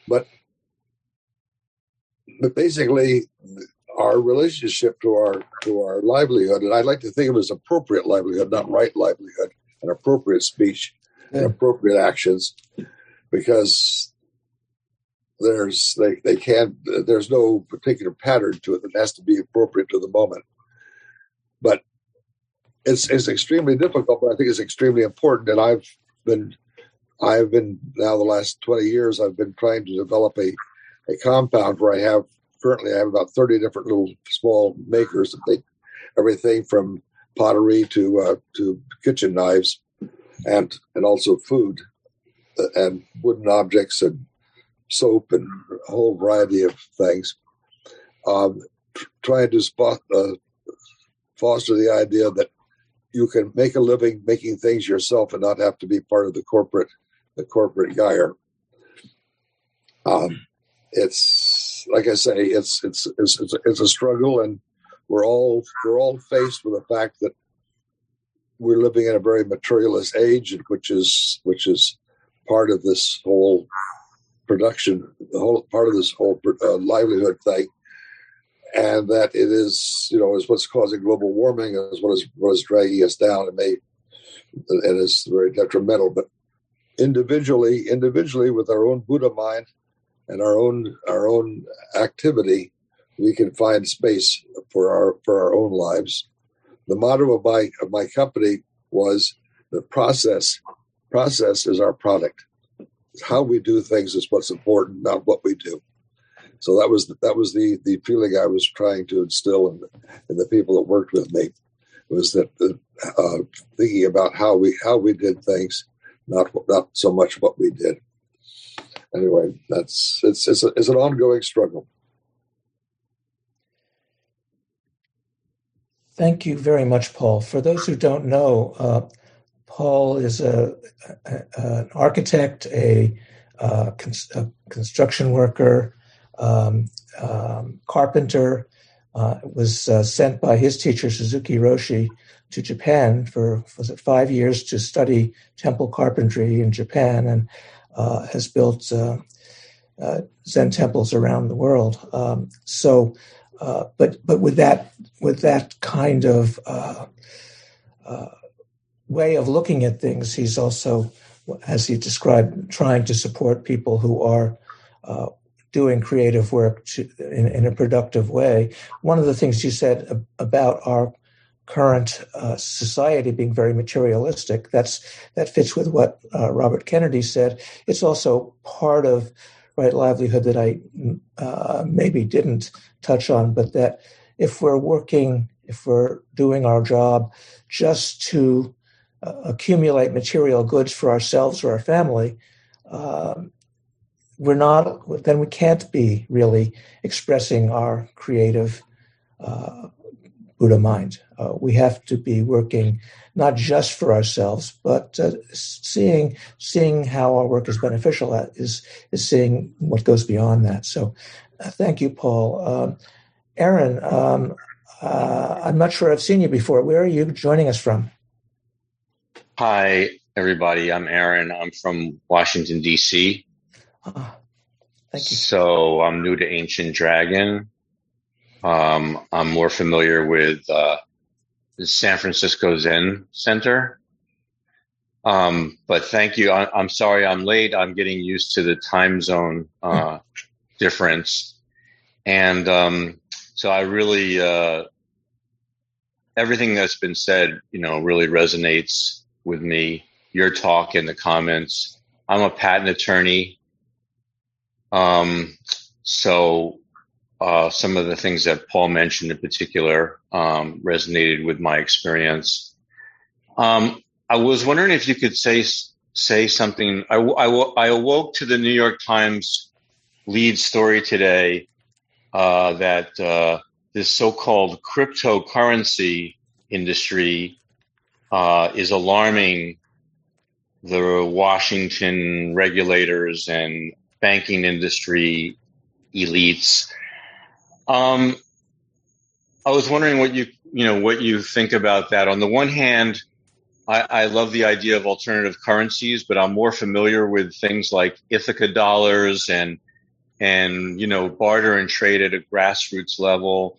But but basically our relationship to our to our livelihood, and I like to think of it as appropriate livelihood, not right livelihood, an appropriate speech, and appropriate actions because there's they, they can't there's no particular pattern to it that has to be appropriate to the moment. But it's it's extremely difficult but i think it's extremely important and i've been i've been now the last 20 years i've been trying to develop a a compound where i have currently i have about 30 different little small makers that make everything from pottery to uh, to kitchen knives and and also food uh, and wooden objects and soap and a whole variety of things. Um, trying to spot, uh, foster the idea that you can make a living making things yourself and not have to be part of the corporate the corporate gyre. Um, it's like I say, it's it's it's it's it's a struggle, and we're all we're all faced with the fact that we're living in a very materialist age, which is which is part of this whole production, the whole part of this whole uh, livelihood thing. and that it is you know is what's causing global warming is what is what is dragging us down and may and is very detrimental. But individually, individually with our own Buddha mind and our own our own activity, we can find space for our for our own lives. The motto of my of my company was the process process is our product. How we do things is what's important, not what we do. So that was that was the the feeling I was trying to instill in the, in the people that worked with me was that uh, thinking about how we how we did things, not not so much what we did. Anyway, that's it's it's, a, it's an ongoing struggle. Thank you very much, Paul. For those who don't know, uh, Paul is a, a, an architect, a, a, construction worker, um, um, carpenter. Uh, was uh, sent by his teacher Suzuki Roshi to Japan for was it five years to study temple carpentry in Japan, and uh, has built uh, uh, Zen temples around the world. Um, so, uh, but but with that with that kind of way of looking at things, he's also, as he described, trying to support people who are uh, doing creative work to, in, in, a productive way. One of the things you said about our current uh, society being very materialistic that's that fits with what uh, Robert Kennedy said. It's also part of right livelihood that I uh, maybe didn't touch on, but that if we're working, if we're doing our job just to uh, accumulate material goods for ourselves or our family, um, we're not, then we can't be really expressing our creative uh, Buddha mind. Uh, we have to be working not just for ourselves, but uh, seeing seeing how our work is beneficial at, is is seeing what goes beyond that. So, uh, thank you, Paul. Um, Aaron, um, uh, I'm not sure I've seen you before. Where are you joining us from? Hi, everybody. I'm Aaron. I'm from Washington, D.C. Oh, thank you. So I'm new to Ancient Dragon. Um, I'm more familiar with uh, the San Francisco Zen Center. Um, but thank you. I, am sorry I'm late. I'm getting used to the time zone uh, difference. And um, so I really, uh, everything that's been said, you know, really resonates with me, your talk and the comments. I'm a patent attorney. Um, so uh, some of the things that Paul mentioned in particular um, resonated with my experience. Um, I was wondering if you could say say something. I, I, I awoke to the New York Times lead story today uh, that uh, this so-called cryptocurrency industry uh, is alarming the Washington regulators and banking industry elites. Um, I was wondering what you you know what you think about that. On the one hand, I, I, love the idea of alternative currencies, but I'm more familiar with things like Ithaca dollars and and you know barter and trade at a grassroots level.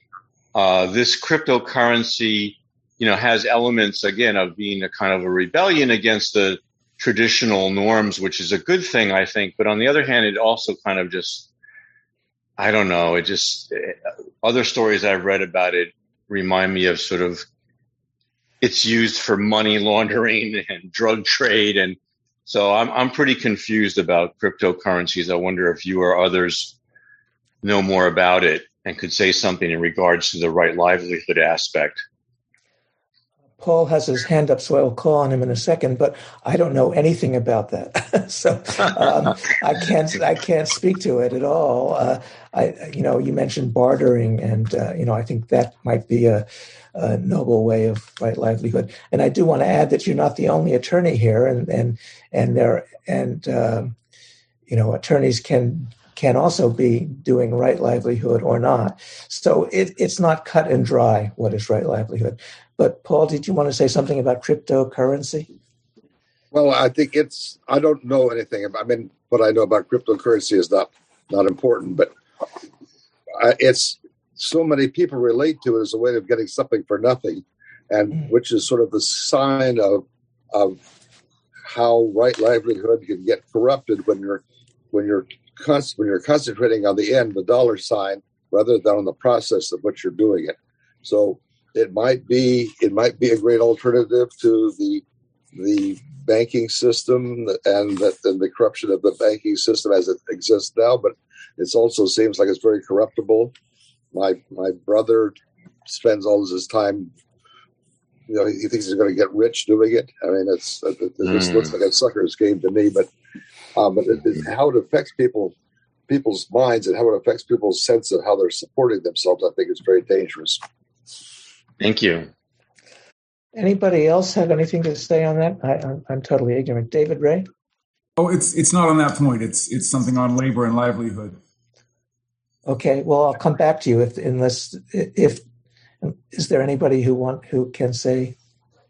Uh, this cryptocurrency you know, has elements again of being a kind of a rebellion against the traditional norms, which is a good thing, I think. But on the other hand, it also kind of just, I don't know, it just, eh, other stories I've read about it remind me of sort of, it's used for money laundering and drug trade. And so I'm, I'm pretty confused about cryptocurrencies. I wonder if you or others know more about it and could say something in regards to the right livelihood aspect. Paul has his hand up, so I will call on him in a second. But I don't know anything about that, so um, I can't I can't speak to it at all. Uh, I you know you mentioned bartering, and uh, you know I think that might be a, a, noble way of right livelihood. And I do want to add that you're not the only attorney here, and and and there and uh, you know attorneys can can also be doing right livelihood or not. So it, it's not cut and dry what is right livelihood. But Paul, did you want to say something about cryptocurrency? Well, I think it's. I don't know anything about. I mean, what I know about cryptocurrency is not not important, but uh, it's so many people relate to it as a way of getting something for nothing, and mm. which is sort of the sign of of how right livelihood can get corrupted when you're when you're when you're concentrating on the end, the dollar sign, rather than on the process of what you're doing it. So it might be it might be a great alternative to the the banking system and the, and the corruption of the banking system as it exists now. But it also seems like it's very corruptible. My my brother spends all of his time. You know, he thinks he's going to get rich doing it. I mean, it's it, it mm. looks like a sucker's game to me. But um, but it, it, how it affects people people's minds and how it affects people's sense of how they're supporting themselves, I think is very dangerous. Thank you. Anybody else have anything to say on that? I, I'm, I'm totally ignorant. David Ray. Oh, it's it's not on that point. It's it's something on labor and livelihood. Okay. Well, I'll come back to you if unless if is there anybody who want who can say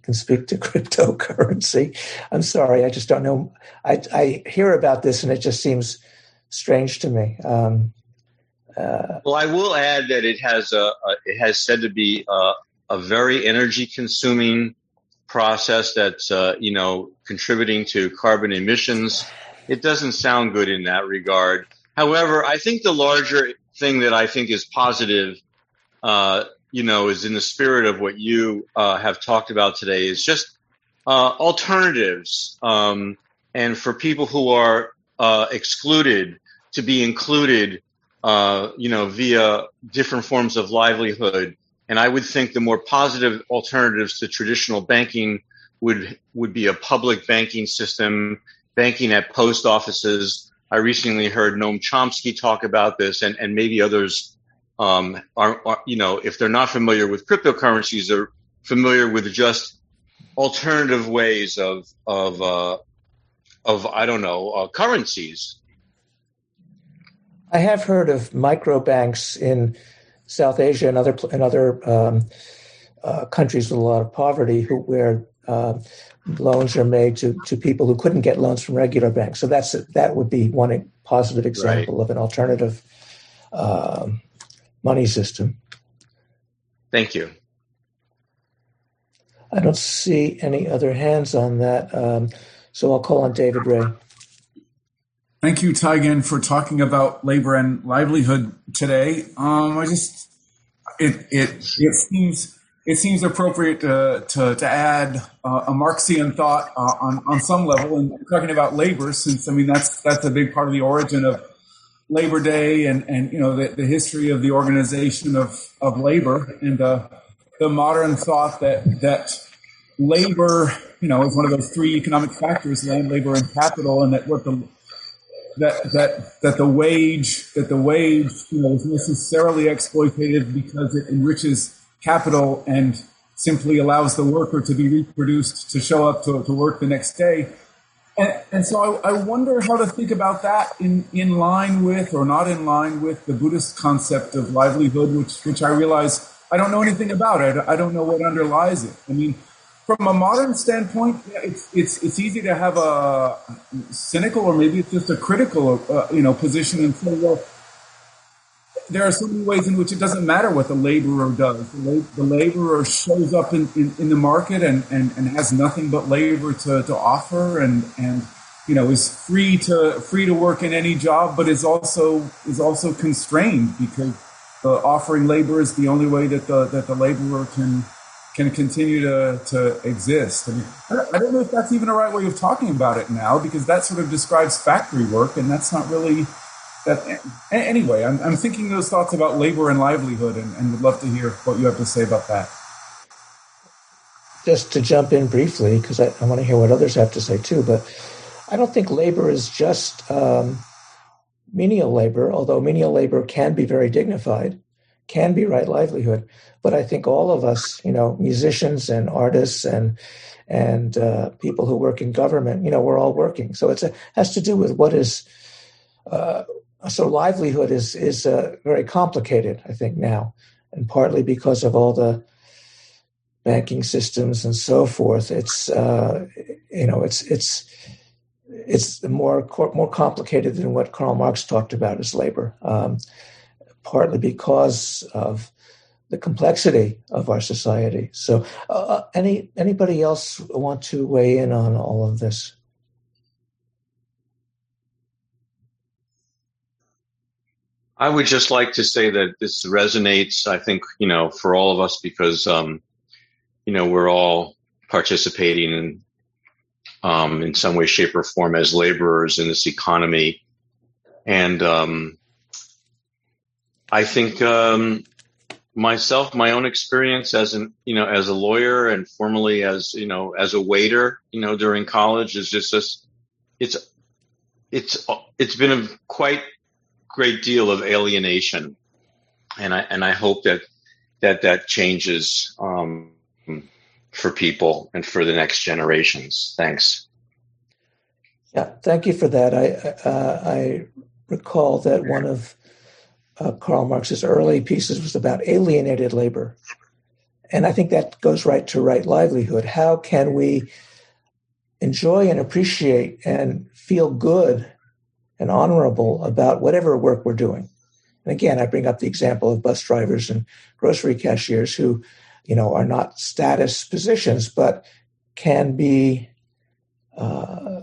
can speak to cryptocurrency? I'm sorry, I just don't know. I I hear about this and it just seems strange to me. Um, uh, well, I will add that it has a, a it has said to be a, a very energy consuming process that's uh, you know contributing to carbon emissions. It doesn't sound good in that regard. However, I think the larger thing that I think is positive, uh, you know, is in the spirit of what you uh, have talked about today. Is just uh, alternatives, um, and for people who are uh, excluded to be included, uh, you know, via different forms of livelihood. And I would think the more positive alternatives to traditional banking would would be a public banking system, banking at post offices. I recently heard Noam Chomsky talk about this, and, and maybe others um, are, are, you know, if they're not familiar with cryptocurrencies, they're familiar with just alternative ways of of uh, of I don't know uh, currencies. I have heard of micro banks in South Asia and other and other um, uh, countries with a lot of poverty, who where uh, loans are made to to people who couldn't get loans from regular banks. So that's that would be one positive example right. of an alternative um, money system. Thank you. I don't see any other hands on that, um, so I'll call on David Ray. Thank you, Taigen, for talking about labor and livelihood today. Um, I just it it it seems it seems appropriate to to, to add uh, a Marxian thought uh, on on some level, and talking about labor, since I mean that's that's a big part of the origin of Labor Day and and you know the, the history of the organization of of labor and the the modern thought that that labor you know is one of those three economic factors: land, labor, and capital, and that what the that that that the wage that the wage you know is necessarily exploitative because it enriches capital and simply allows the worker to be reproduced to show up to, to work the next day. And, and so I, I wonder how to think about that in, in line with or not in line with the Buddhist concept of livelihood, which which I realize I don't know anything about. I, I don't know what underlies it. I mean, from a modern standpoint, it's it's it's easy to have a cynical or maybe it's just a critical, uh, you know, position and say, well, there are so many ways in which it doesn't matter what the laborer does. The, la- the laborer shows up in, in, in, the market and, and, and has nothing but labor to, to offer and, and you know is free to free to work in any job, but is also is also constrained because the offering labor is the only way that the that the laborer can can continue to, to exist. I mean, I don't know if that's even a right way of talking about it now, because that sort of describes factory work, and that's not really that. Anyway, I'm, I'm thinking those thoughts about labor and livelihood, and, and would love to hear what you have to say about that. Just to jump in briefly, because I, I want to hear what others have to say too, but I don't think labor is just um, menial labor, although menial labor can be very dignified, can be right livelihood. But I think all of us, you know, musicians and artists and and uh, people who work in government, you know, we're all working. So it has to do with what is. Uh, so livelihood is is uh, very complicated, I think now, and partly because of all the banking systems and so forth. It's uh, you know, it's it's it's more more complicated than what Karl Marx talked about as labor. Um, partly because of the complexity of our society. So, uh, uh, any anybody else want to weigh in on all of this? I would just like to say that this resonates. I think you know for all of us because um, you know we're all participating in um, in some way, shape, or form as laborers in this economy, and um, I think um, myself, my own experience as an, you know, as a lawyer and formerly as, you know, as a waiter, you know, during college is just this, it's, it's, it's been a quite great deal of alienation. And I, and I hope that, that that changes, um, for people and for the next generations. Thanks. Yeah, thank you for that. I uh, I recall that one of uh, Karl Marx's early pieces was about alienated labor. And I think that goes right to right livelihood. How can we enjoy and appreciate and feel good and honorable about whatever work we're doing? And again, I bring up the example of bus drivers and grocery cashiers who, you know, are not status positions, but can be uh,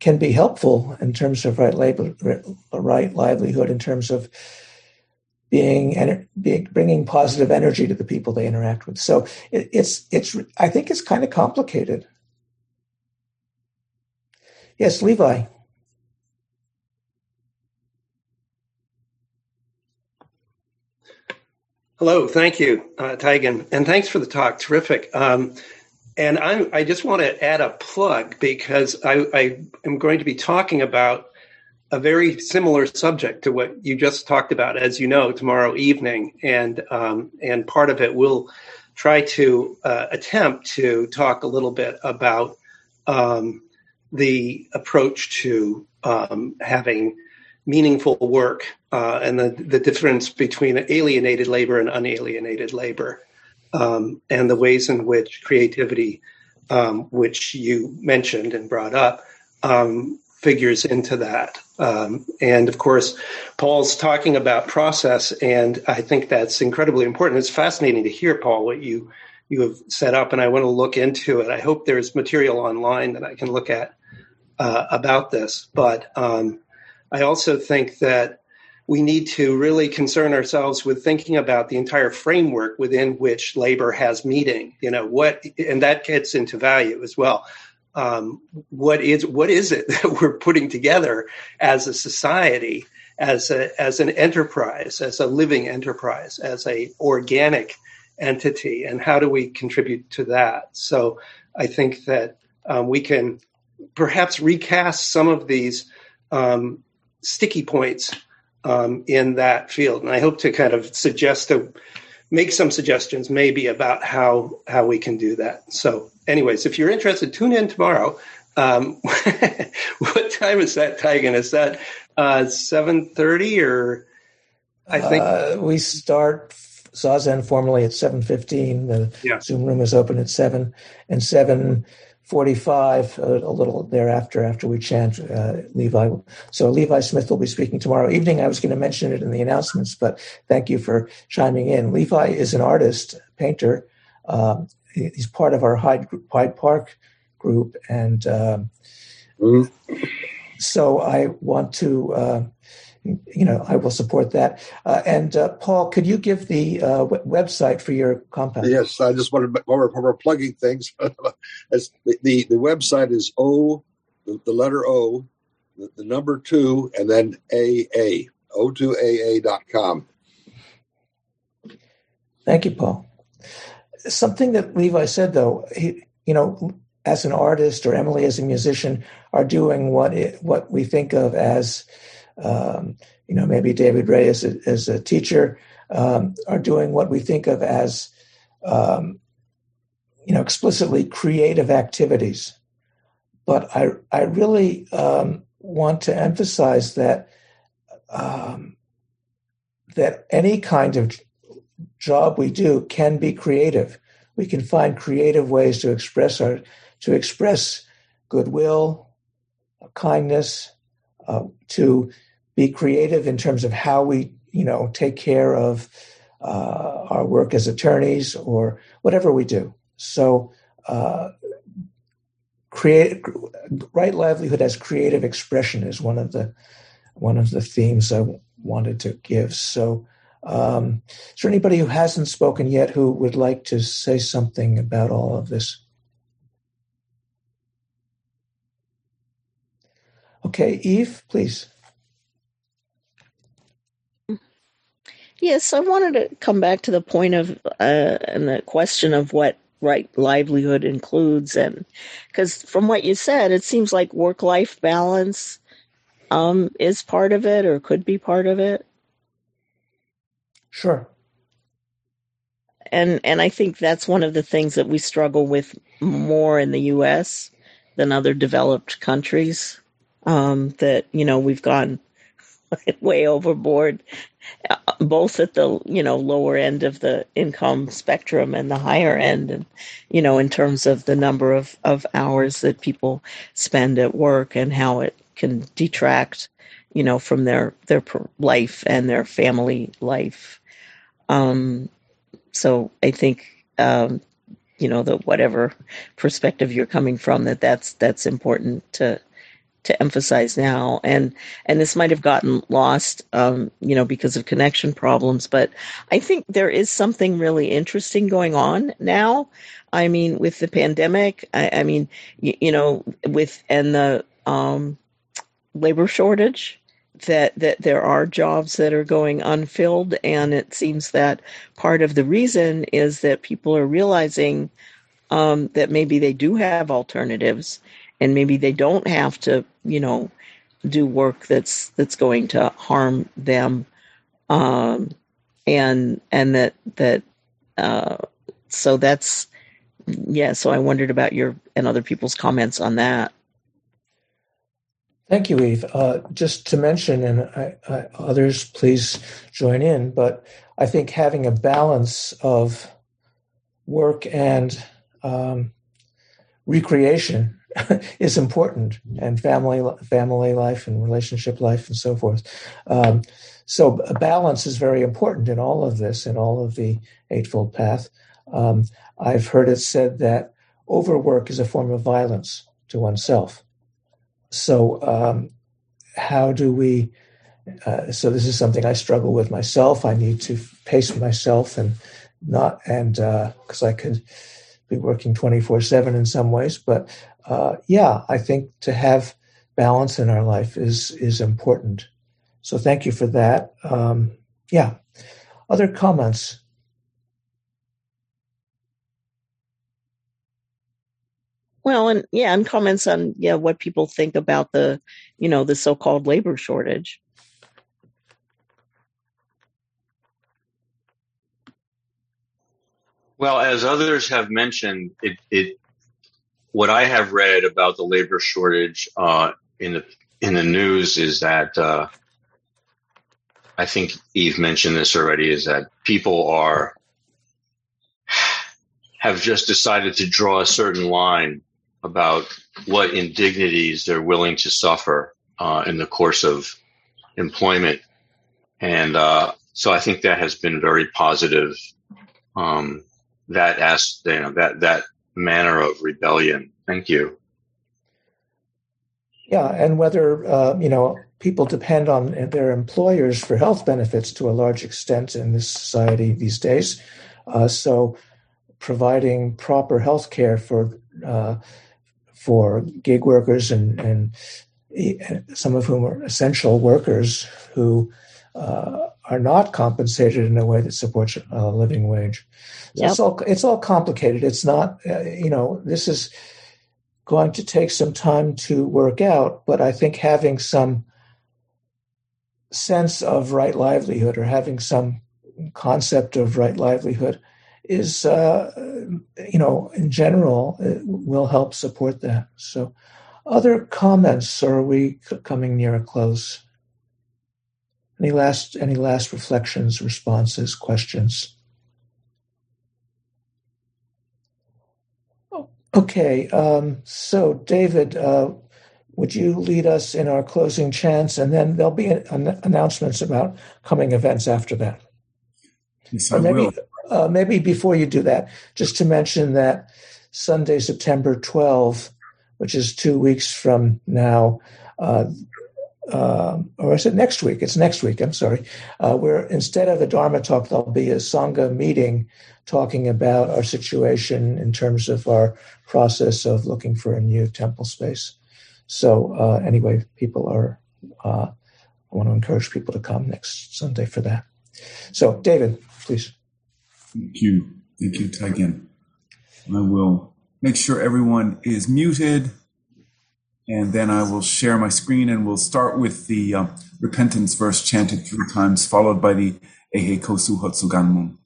can be helpful in terms of right labor, right livelihood, in terms of being, being bringing positive energy to the people they interact with. So it, it's it's I think it's kind of complicated. Yes, Levi. Hello, thank you, uh, and thanks for the talk. Terrific. Um, and I, I, just want to add a plug because I, I am going to be talking about a very similar subject to what you just talked about, as you know, tomorrow evening, and um, and part of it will try to uh, attempt to talk a little bit about um, the approach to um, having meaningful work uh, and the, the difference between alienated labor and unalienated labor, um, and the ways in which creativity, um, which you mentioned and brought up, um, figures into that. Um, and of course, Paul's talking about process, and I think that's incredibly important. It's fascinating to hear, Paul, what you you have set up, and I want to look into it. I hope there's material online that I can look at uh, about this. But um, I also think that we need to really concern ourselves with thinking about the entire framework within which labor has meaning. You know what, and that gets into value as well um, what is what is it that we're putting together as a society, as a as an enterprise, as a living enterprise, as a organic entity, and how do we contribute to that? So I think that um, we can perhaps recast some of these um, sticky points um, in that field, and I hope to kind of suggest a make some suggestions maybe about how how we can do that. So anyways, if you're interested, tune in tomorrow. Um, what time is that, Taigen? Is that uh, seven thirty or? I think uh, we start zazen formally at seven fifteen. The yeah. Zoom room is open at seven, and seven forty-five a, a little thereafter after we chant uh, Levi. So Levi Smith will be speaking tomorrow evening. I was going to mention it in the announcements, but thank you for chiming in. Levi is an artist, painter. Um, he's part of our Hyde, Hyde Park group, and um, mm. so I want to, uh, you know, I will support that. Uh, and uh, Paul, could you give the uh, w- website for your compound? Yes, I just wanted while we're, while we're plugging things, as the, the, the website is O, the, the letter O, the, the, number two, and then AA, o2aa.com. Thank you, Paul something that Levi said, though, he, you know, as an artist or Emily as a musician are doing what it, what we think of as, um, you know, maybe David Ray as a, as a teacher um, are doing what we think of as, um, you know, explicitly creative activities. But I I really um, want to emphasize that um, that any kind of job we do can be creative. We can find creative ways to express our to express goodwill, kindness, uh, to be creative in terms of how we you know, take care of uh, our work as attorneys or whatever we do. So, uh, create right livelihood as creative expression is one of the one of the themes I wanted to give. So, um, is there anybody who hasn't spoken yet who would like to say something about all of this? Okay, Eve, please. Yes, I wanted to come back to the point of uh, and the question of what right livelihood includes, and because from what you said, it seems like work life balance um, is part of it or could be part of it. Sure. And and I think that's one of the things that we struggle with more in the U.S. than other developed countries. Um, that you know we've gone way overboard, uh, both at the you know lower end of the income spectrum and the higher end, and you know in terms of the number of of hours that people spend at work and how it can detract, you know, from their their life and their family life. Um, so I think um, you know the whatever perspective you're coming from that that's that's important to to emphasize now. And and this might have gotten lost um, you know because of connection problems but i think there is something really interesting going on now. I mean with the pandemic i, I mean you, you, know with and the um, labor shortage that that there are jobs that are going unfilled. And it seems that part of the reason is that people are realizing um, that maybe they do have alternatives and maybe they don't have to you know do work that's that's going to harm them um, and and that that uh, so that's yeah so i wondered about your and other people's comments on that Thank you, Eve. Uh, just to mention, and I, I, others please join in, but I think having a balance of work and um, recreation is important, and family family life and relationship life and so forth. Um, so balance is very important in all of this, in all of the Eightfold Path. Um, I've heard it said that overwork is a form of violence to oneself. So um, how do we? Uh, so this is something I struggle with myself. I need to pace myself and not and because uh, I could be working 24 7 in some ways. But uh, yeah, I think to have balance in our life is is important. So thank you for that. Um, yeah. Other comments? Well, and yeah, and comments on yeah what people think about the you know the so-called labor shortage. Well, as others have mentioned, it, it what I have read about the labor shortage uh, in the in the news is that uh, I think Eve mentioned this already. Is that people are have just decided to draw a certain line about what indignities they're willing to suffer uh, in the course of employment, and uh, so I think that has been very positive. Um, that as you know, that that manner of rebellion. Thank you. Yeah, and whether uh, you know people depend on their employers for health benefits to a large extent in this society these days. Uh, so, providing proper health care for uh, for gig workers and and some of whom are essential workers who uh, are not compensated in a way that supports a living wage. So yep. It's all it's all complicated. It's not uh, you know this is going to take some time to work out, but I think having some sense of right livelihood or having some concept of right livelihood is uh, you know in general will help support that. So, other comments? Or are we coming near a close? Any last any last reflections, responses, questions? Okay, um, so David, uh, would you lead us in our closing chants? And then there'll be an, announcements about coming events after that. Yes, I or maybe, will. uh, maybe before you do that, just to mention that Sunday, September 12, which is two weeks from now, uh, uh, or is it next week? It's next week. I'm sorry. Uh, where instead of a Dharma talk, there'll be a Sangha meeting talking about our situation in terms of our process of looking for a new temple space. So uh, anyway, people are. Uh, I want to encourage people to come next Sunday for that. So, David, please. Thank you. Thank you, Taigen. I will make sure everyone is muted and then I will share my screen and we'll start with the uh, repentance verse chanted three times, followed by the Eihei Koso Hotsuganmon.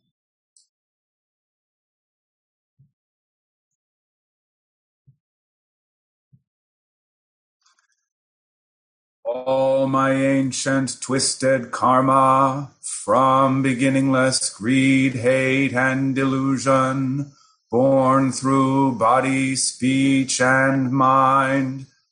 All my ancient twisted karma from beginningless greed, hate, and delusion, born through body, speech, and mind,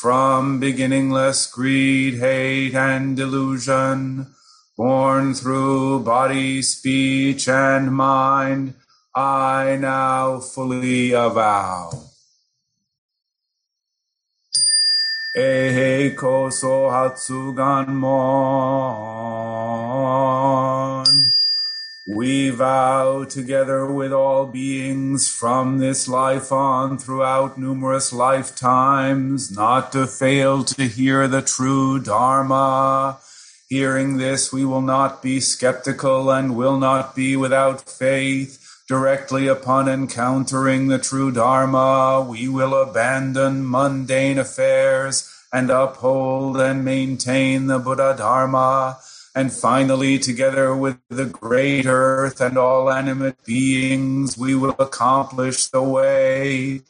from beginningless greed, hate, and delusion, born through body, speech, and mind, I now fully avow. Eihei Koso Hotsuganmon. We vow together with all beings from this life on throughout numerous lifetimes not to fail to hear the true Dharma. Hearing this, we will not be skeptical and will not be without faith. Directly upon encountering the true Dharma, we will abandon mundane affairs and uphold and maintain the Buddha Dharma and finally, together with the great earth and all animate beings, we will accomplish the way.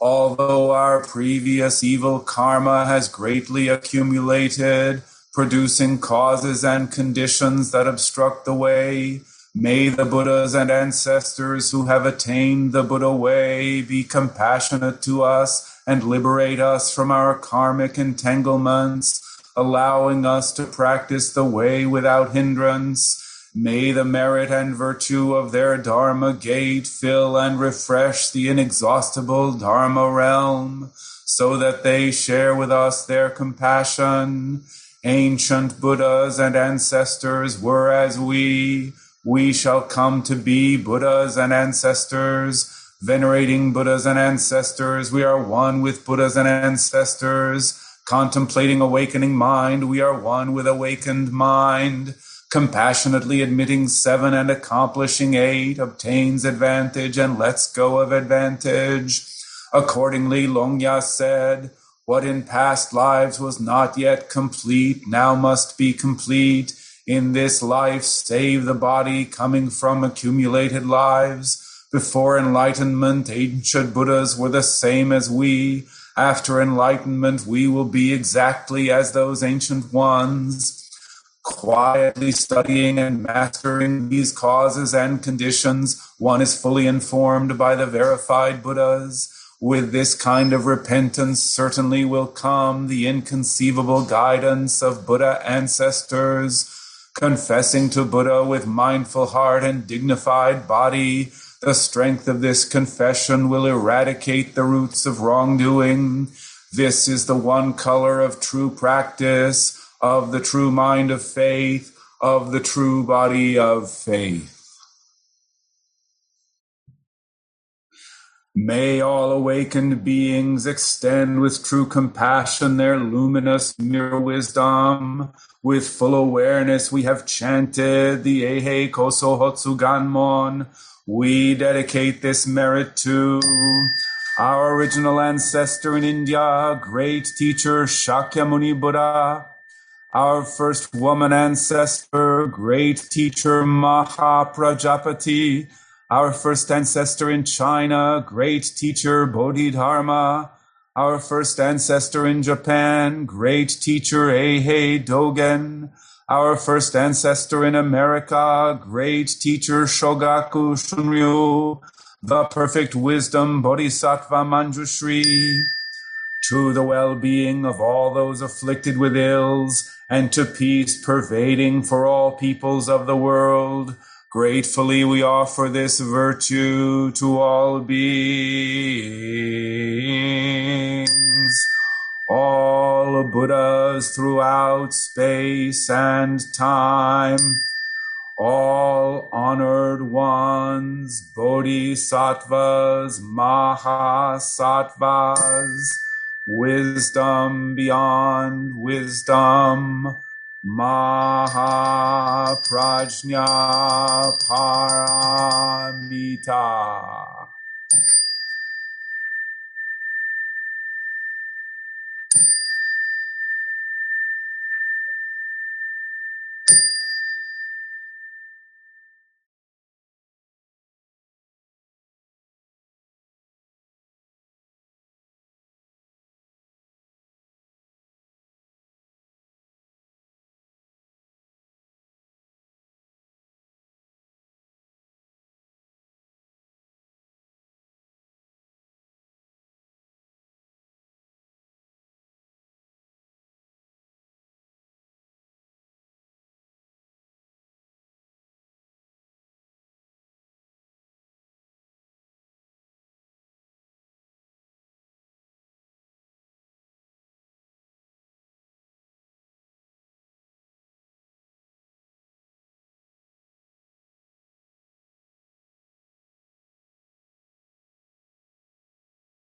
Although our previous evil karma has greatly accumulated, producing causes and conditions that obstruct the way, may the Buddhas and ancestors who have attained the Buddha way be compassionate to us and liberate us from our karmic entanglements allowing us to practice the way without hindrance. May the merit and virtue of their Dharma gate fill and refresh the inexhaustible Dharma realm, so that they share with us their compassion. Ancient Buddhas and ancestors were as we. We shall come to be Buddhas and ancestors. Venerating Buddhas and ancestors, we are one with Buddhas and ancestors Contemplating awakening mind, we are one with awakened mind. Compassionately admitting seven and accomplishing eight obtains advantage and lets go of advantage. Accordingly, Longya said, What in past lives was not yet complete now must be complete. In this life, save the body coming from accumulated lives. Before enlightenment, ancient Buddhas were the same as we after enlightenment, we will be exactly as those ancient ones, quietly studying and mastering these causes and conditions. One is fully informed by the verified Buddhas. With this kind of repentance, certainly will come the inconceivable guidance of Buddha ancestors. Confessing to Buddha with mindful heart and dignified body, the strength of this confession will eradicate the roots of wrongdoing. This is the one color of true practice, of the true mind of faith, of the true body of faith. May all awakened beings extend with true compassion their luminous mirror wisdom. With full awareness, we have chanted the Eihei Koso Hotsu Ganmon, we dedicate this merit to our original ancestor in India, great teacher Shakyamuni Buddha, our first woman ancestor, great teacher Mahaprajapati, our first ancestor in China, great teacher Bodhidharma, our first ancestor in Japan, great teacher Eihei Dogen, our first ancestor in America, great teacher Shogaku Shunryu, the perfect wisdom Bodhisattva Manjushri, to the well-being of all those afflicted with ills, and to peace pervading for all peoples of the world. Gratefully we offer this virtue to all beings all Buddhas throughout space and time, all honored ones, bodhisattvas, mahasattvas, wisdom beyond wisdom, mahaprajna paramita.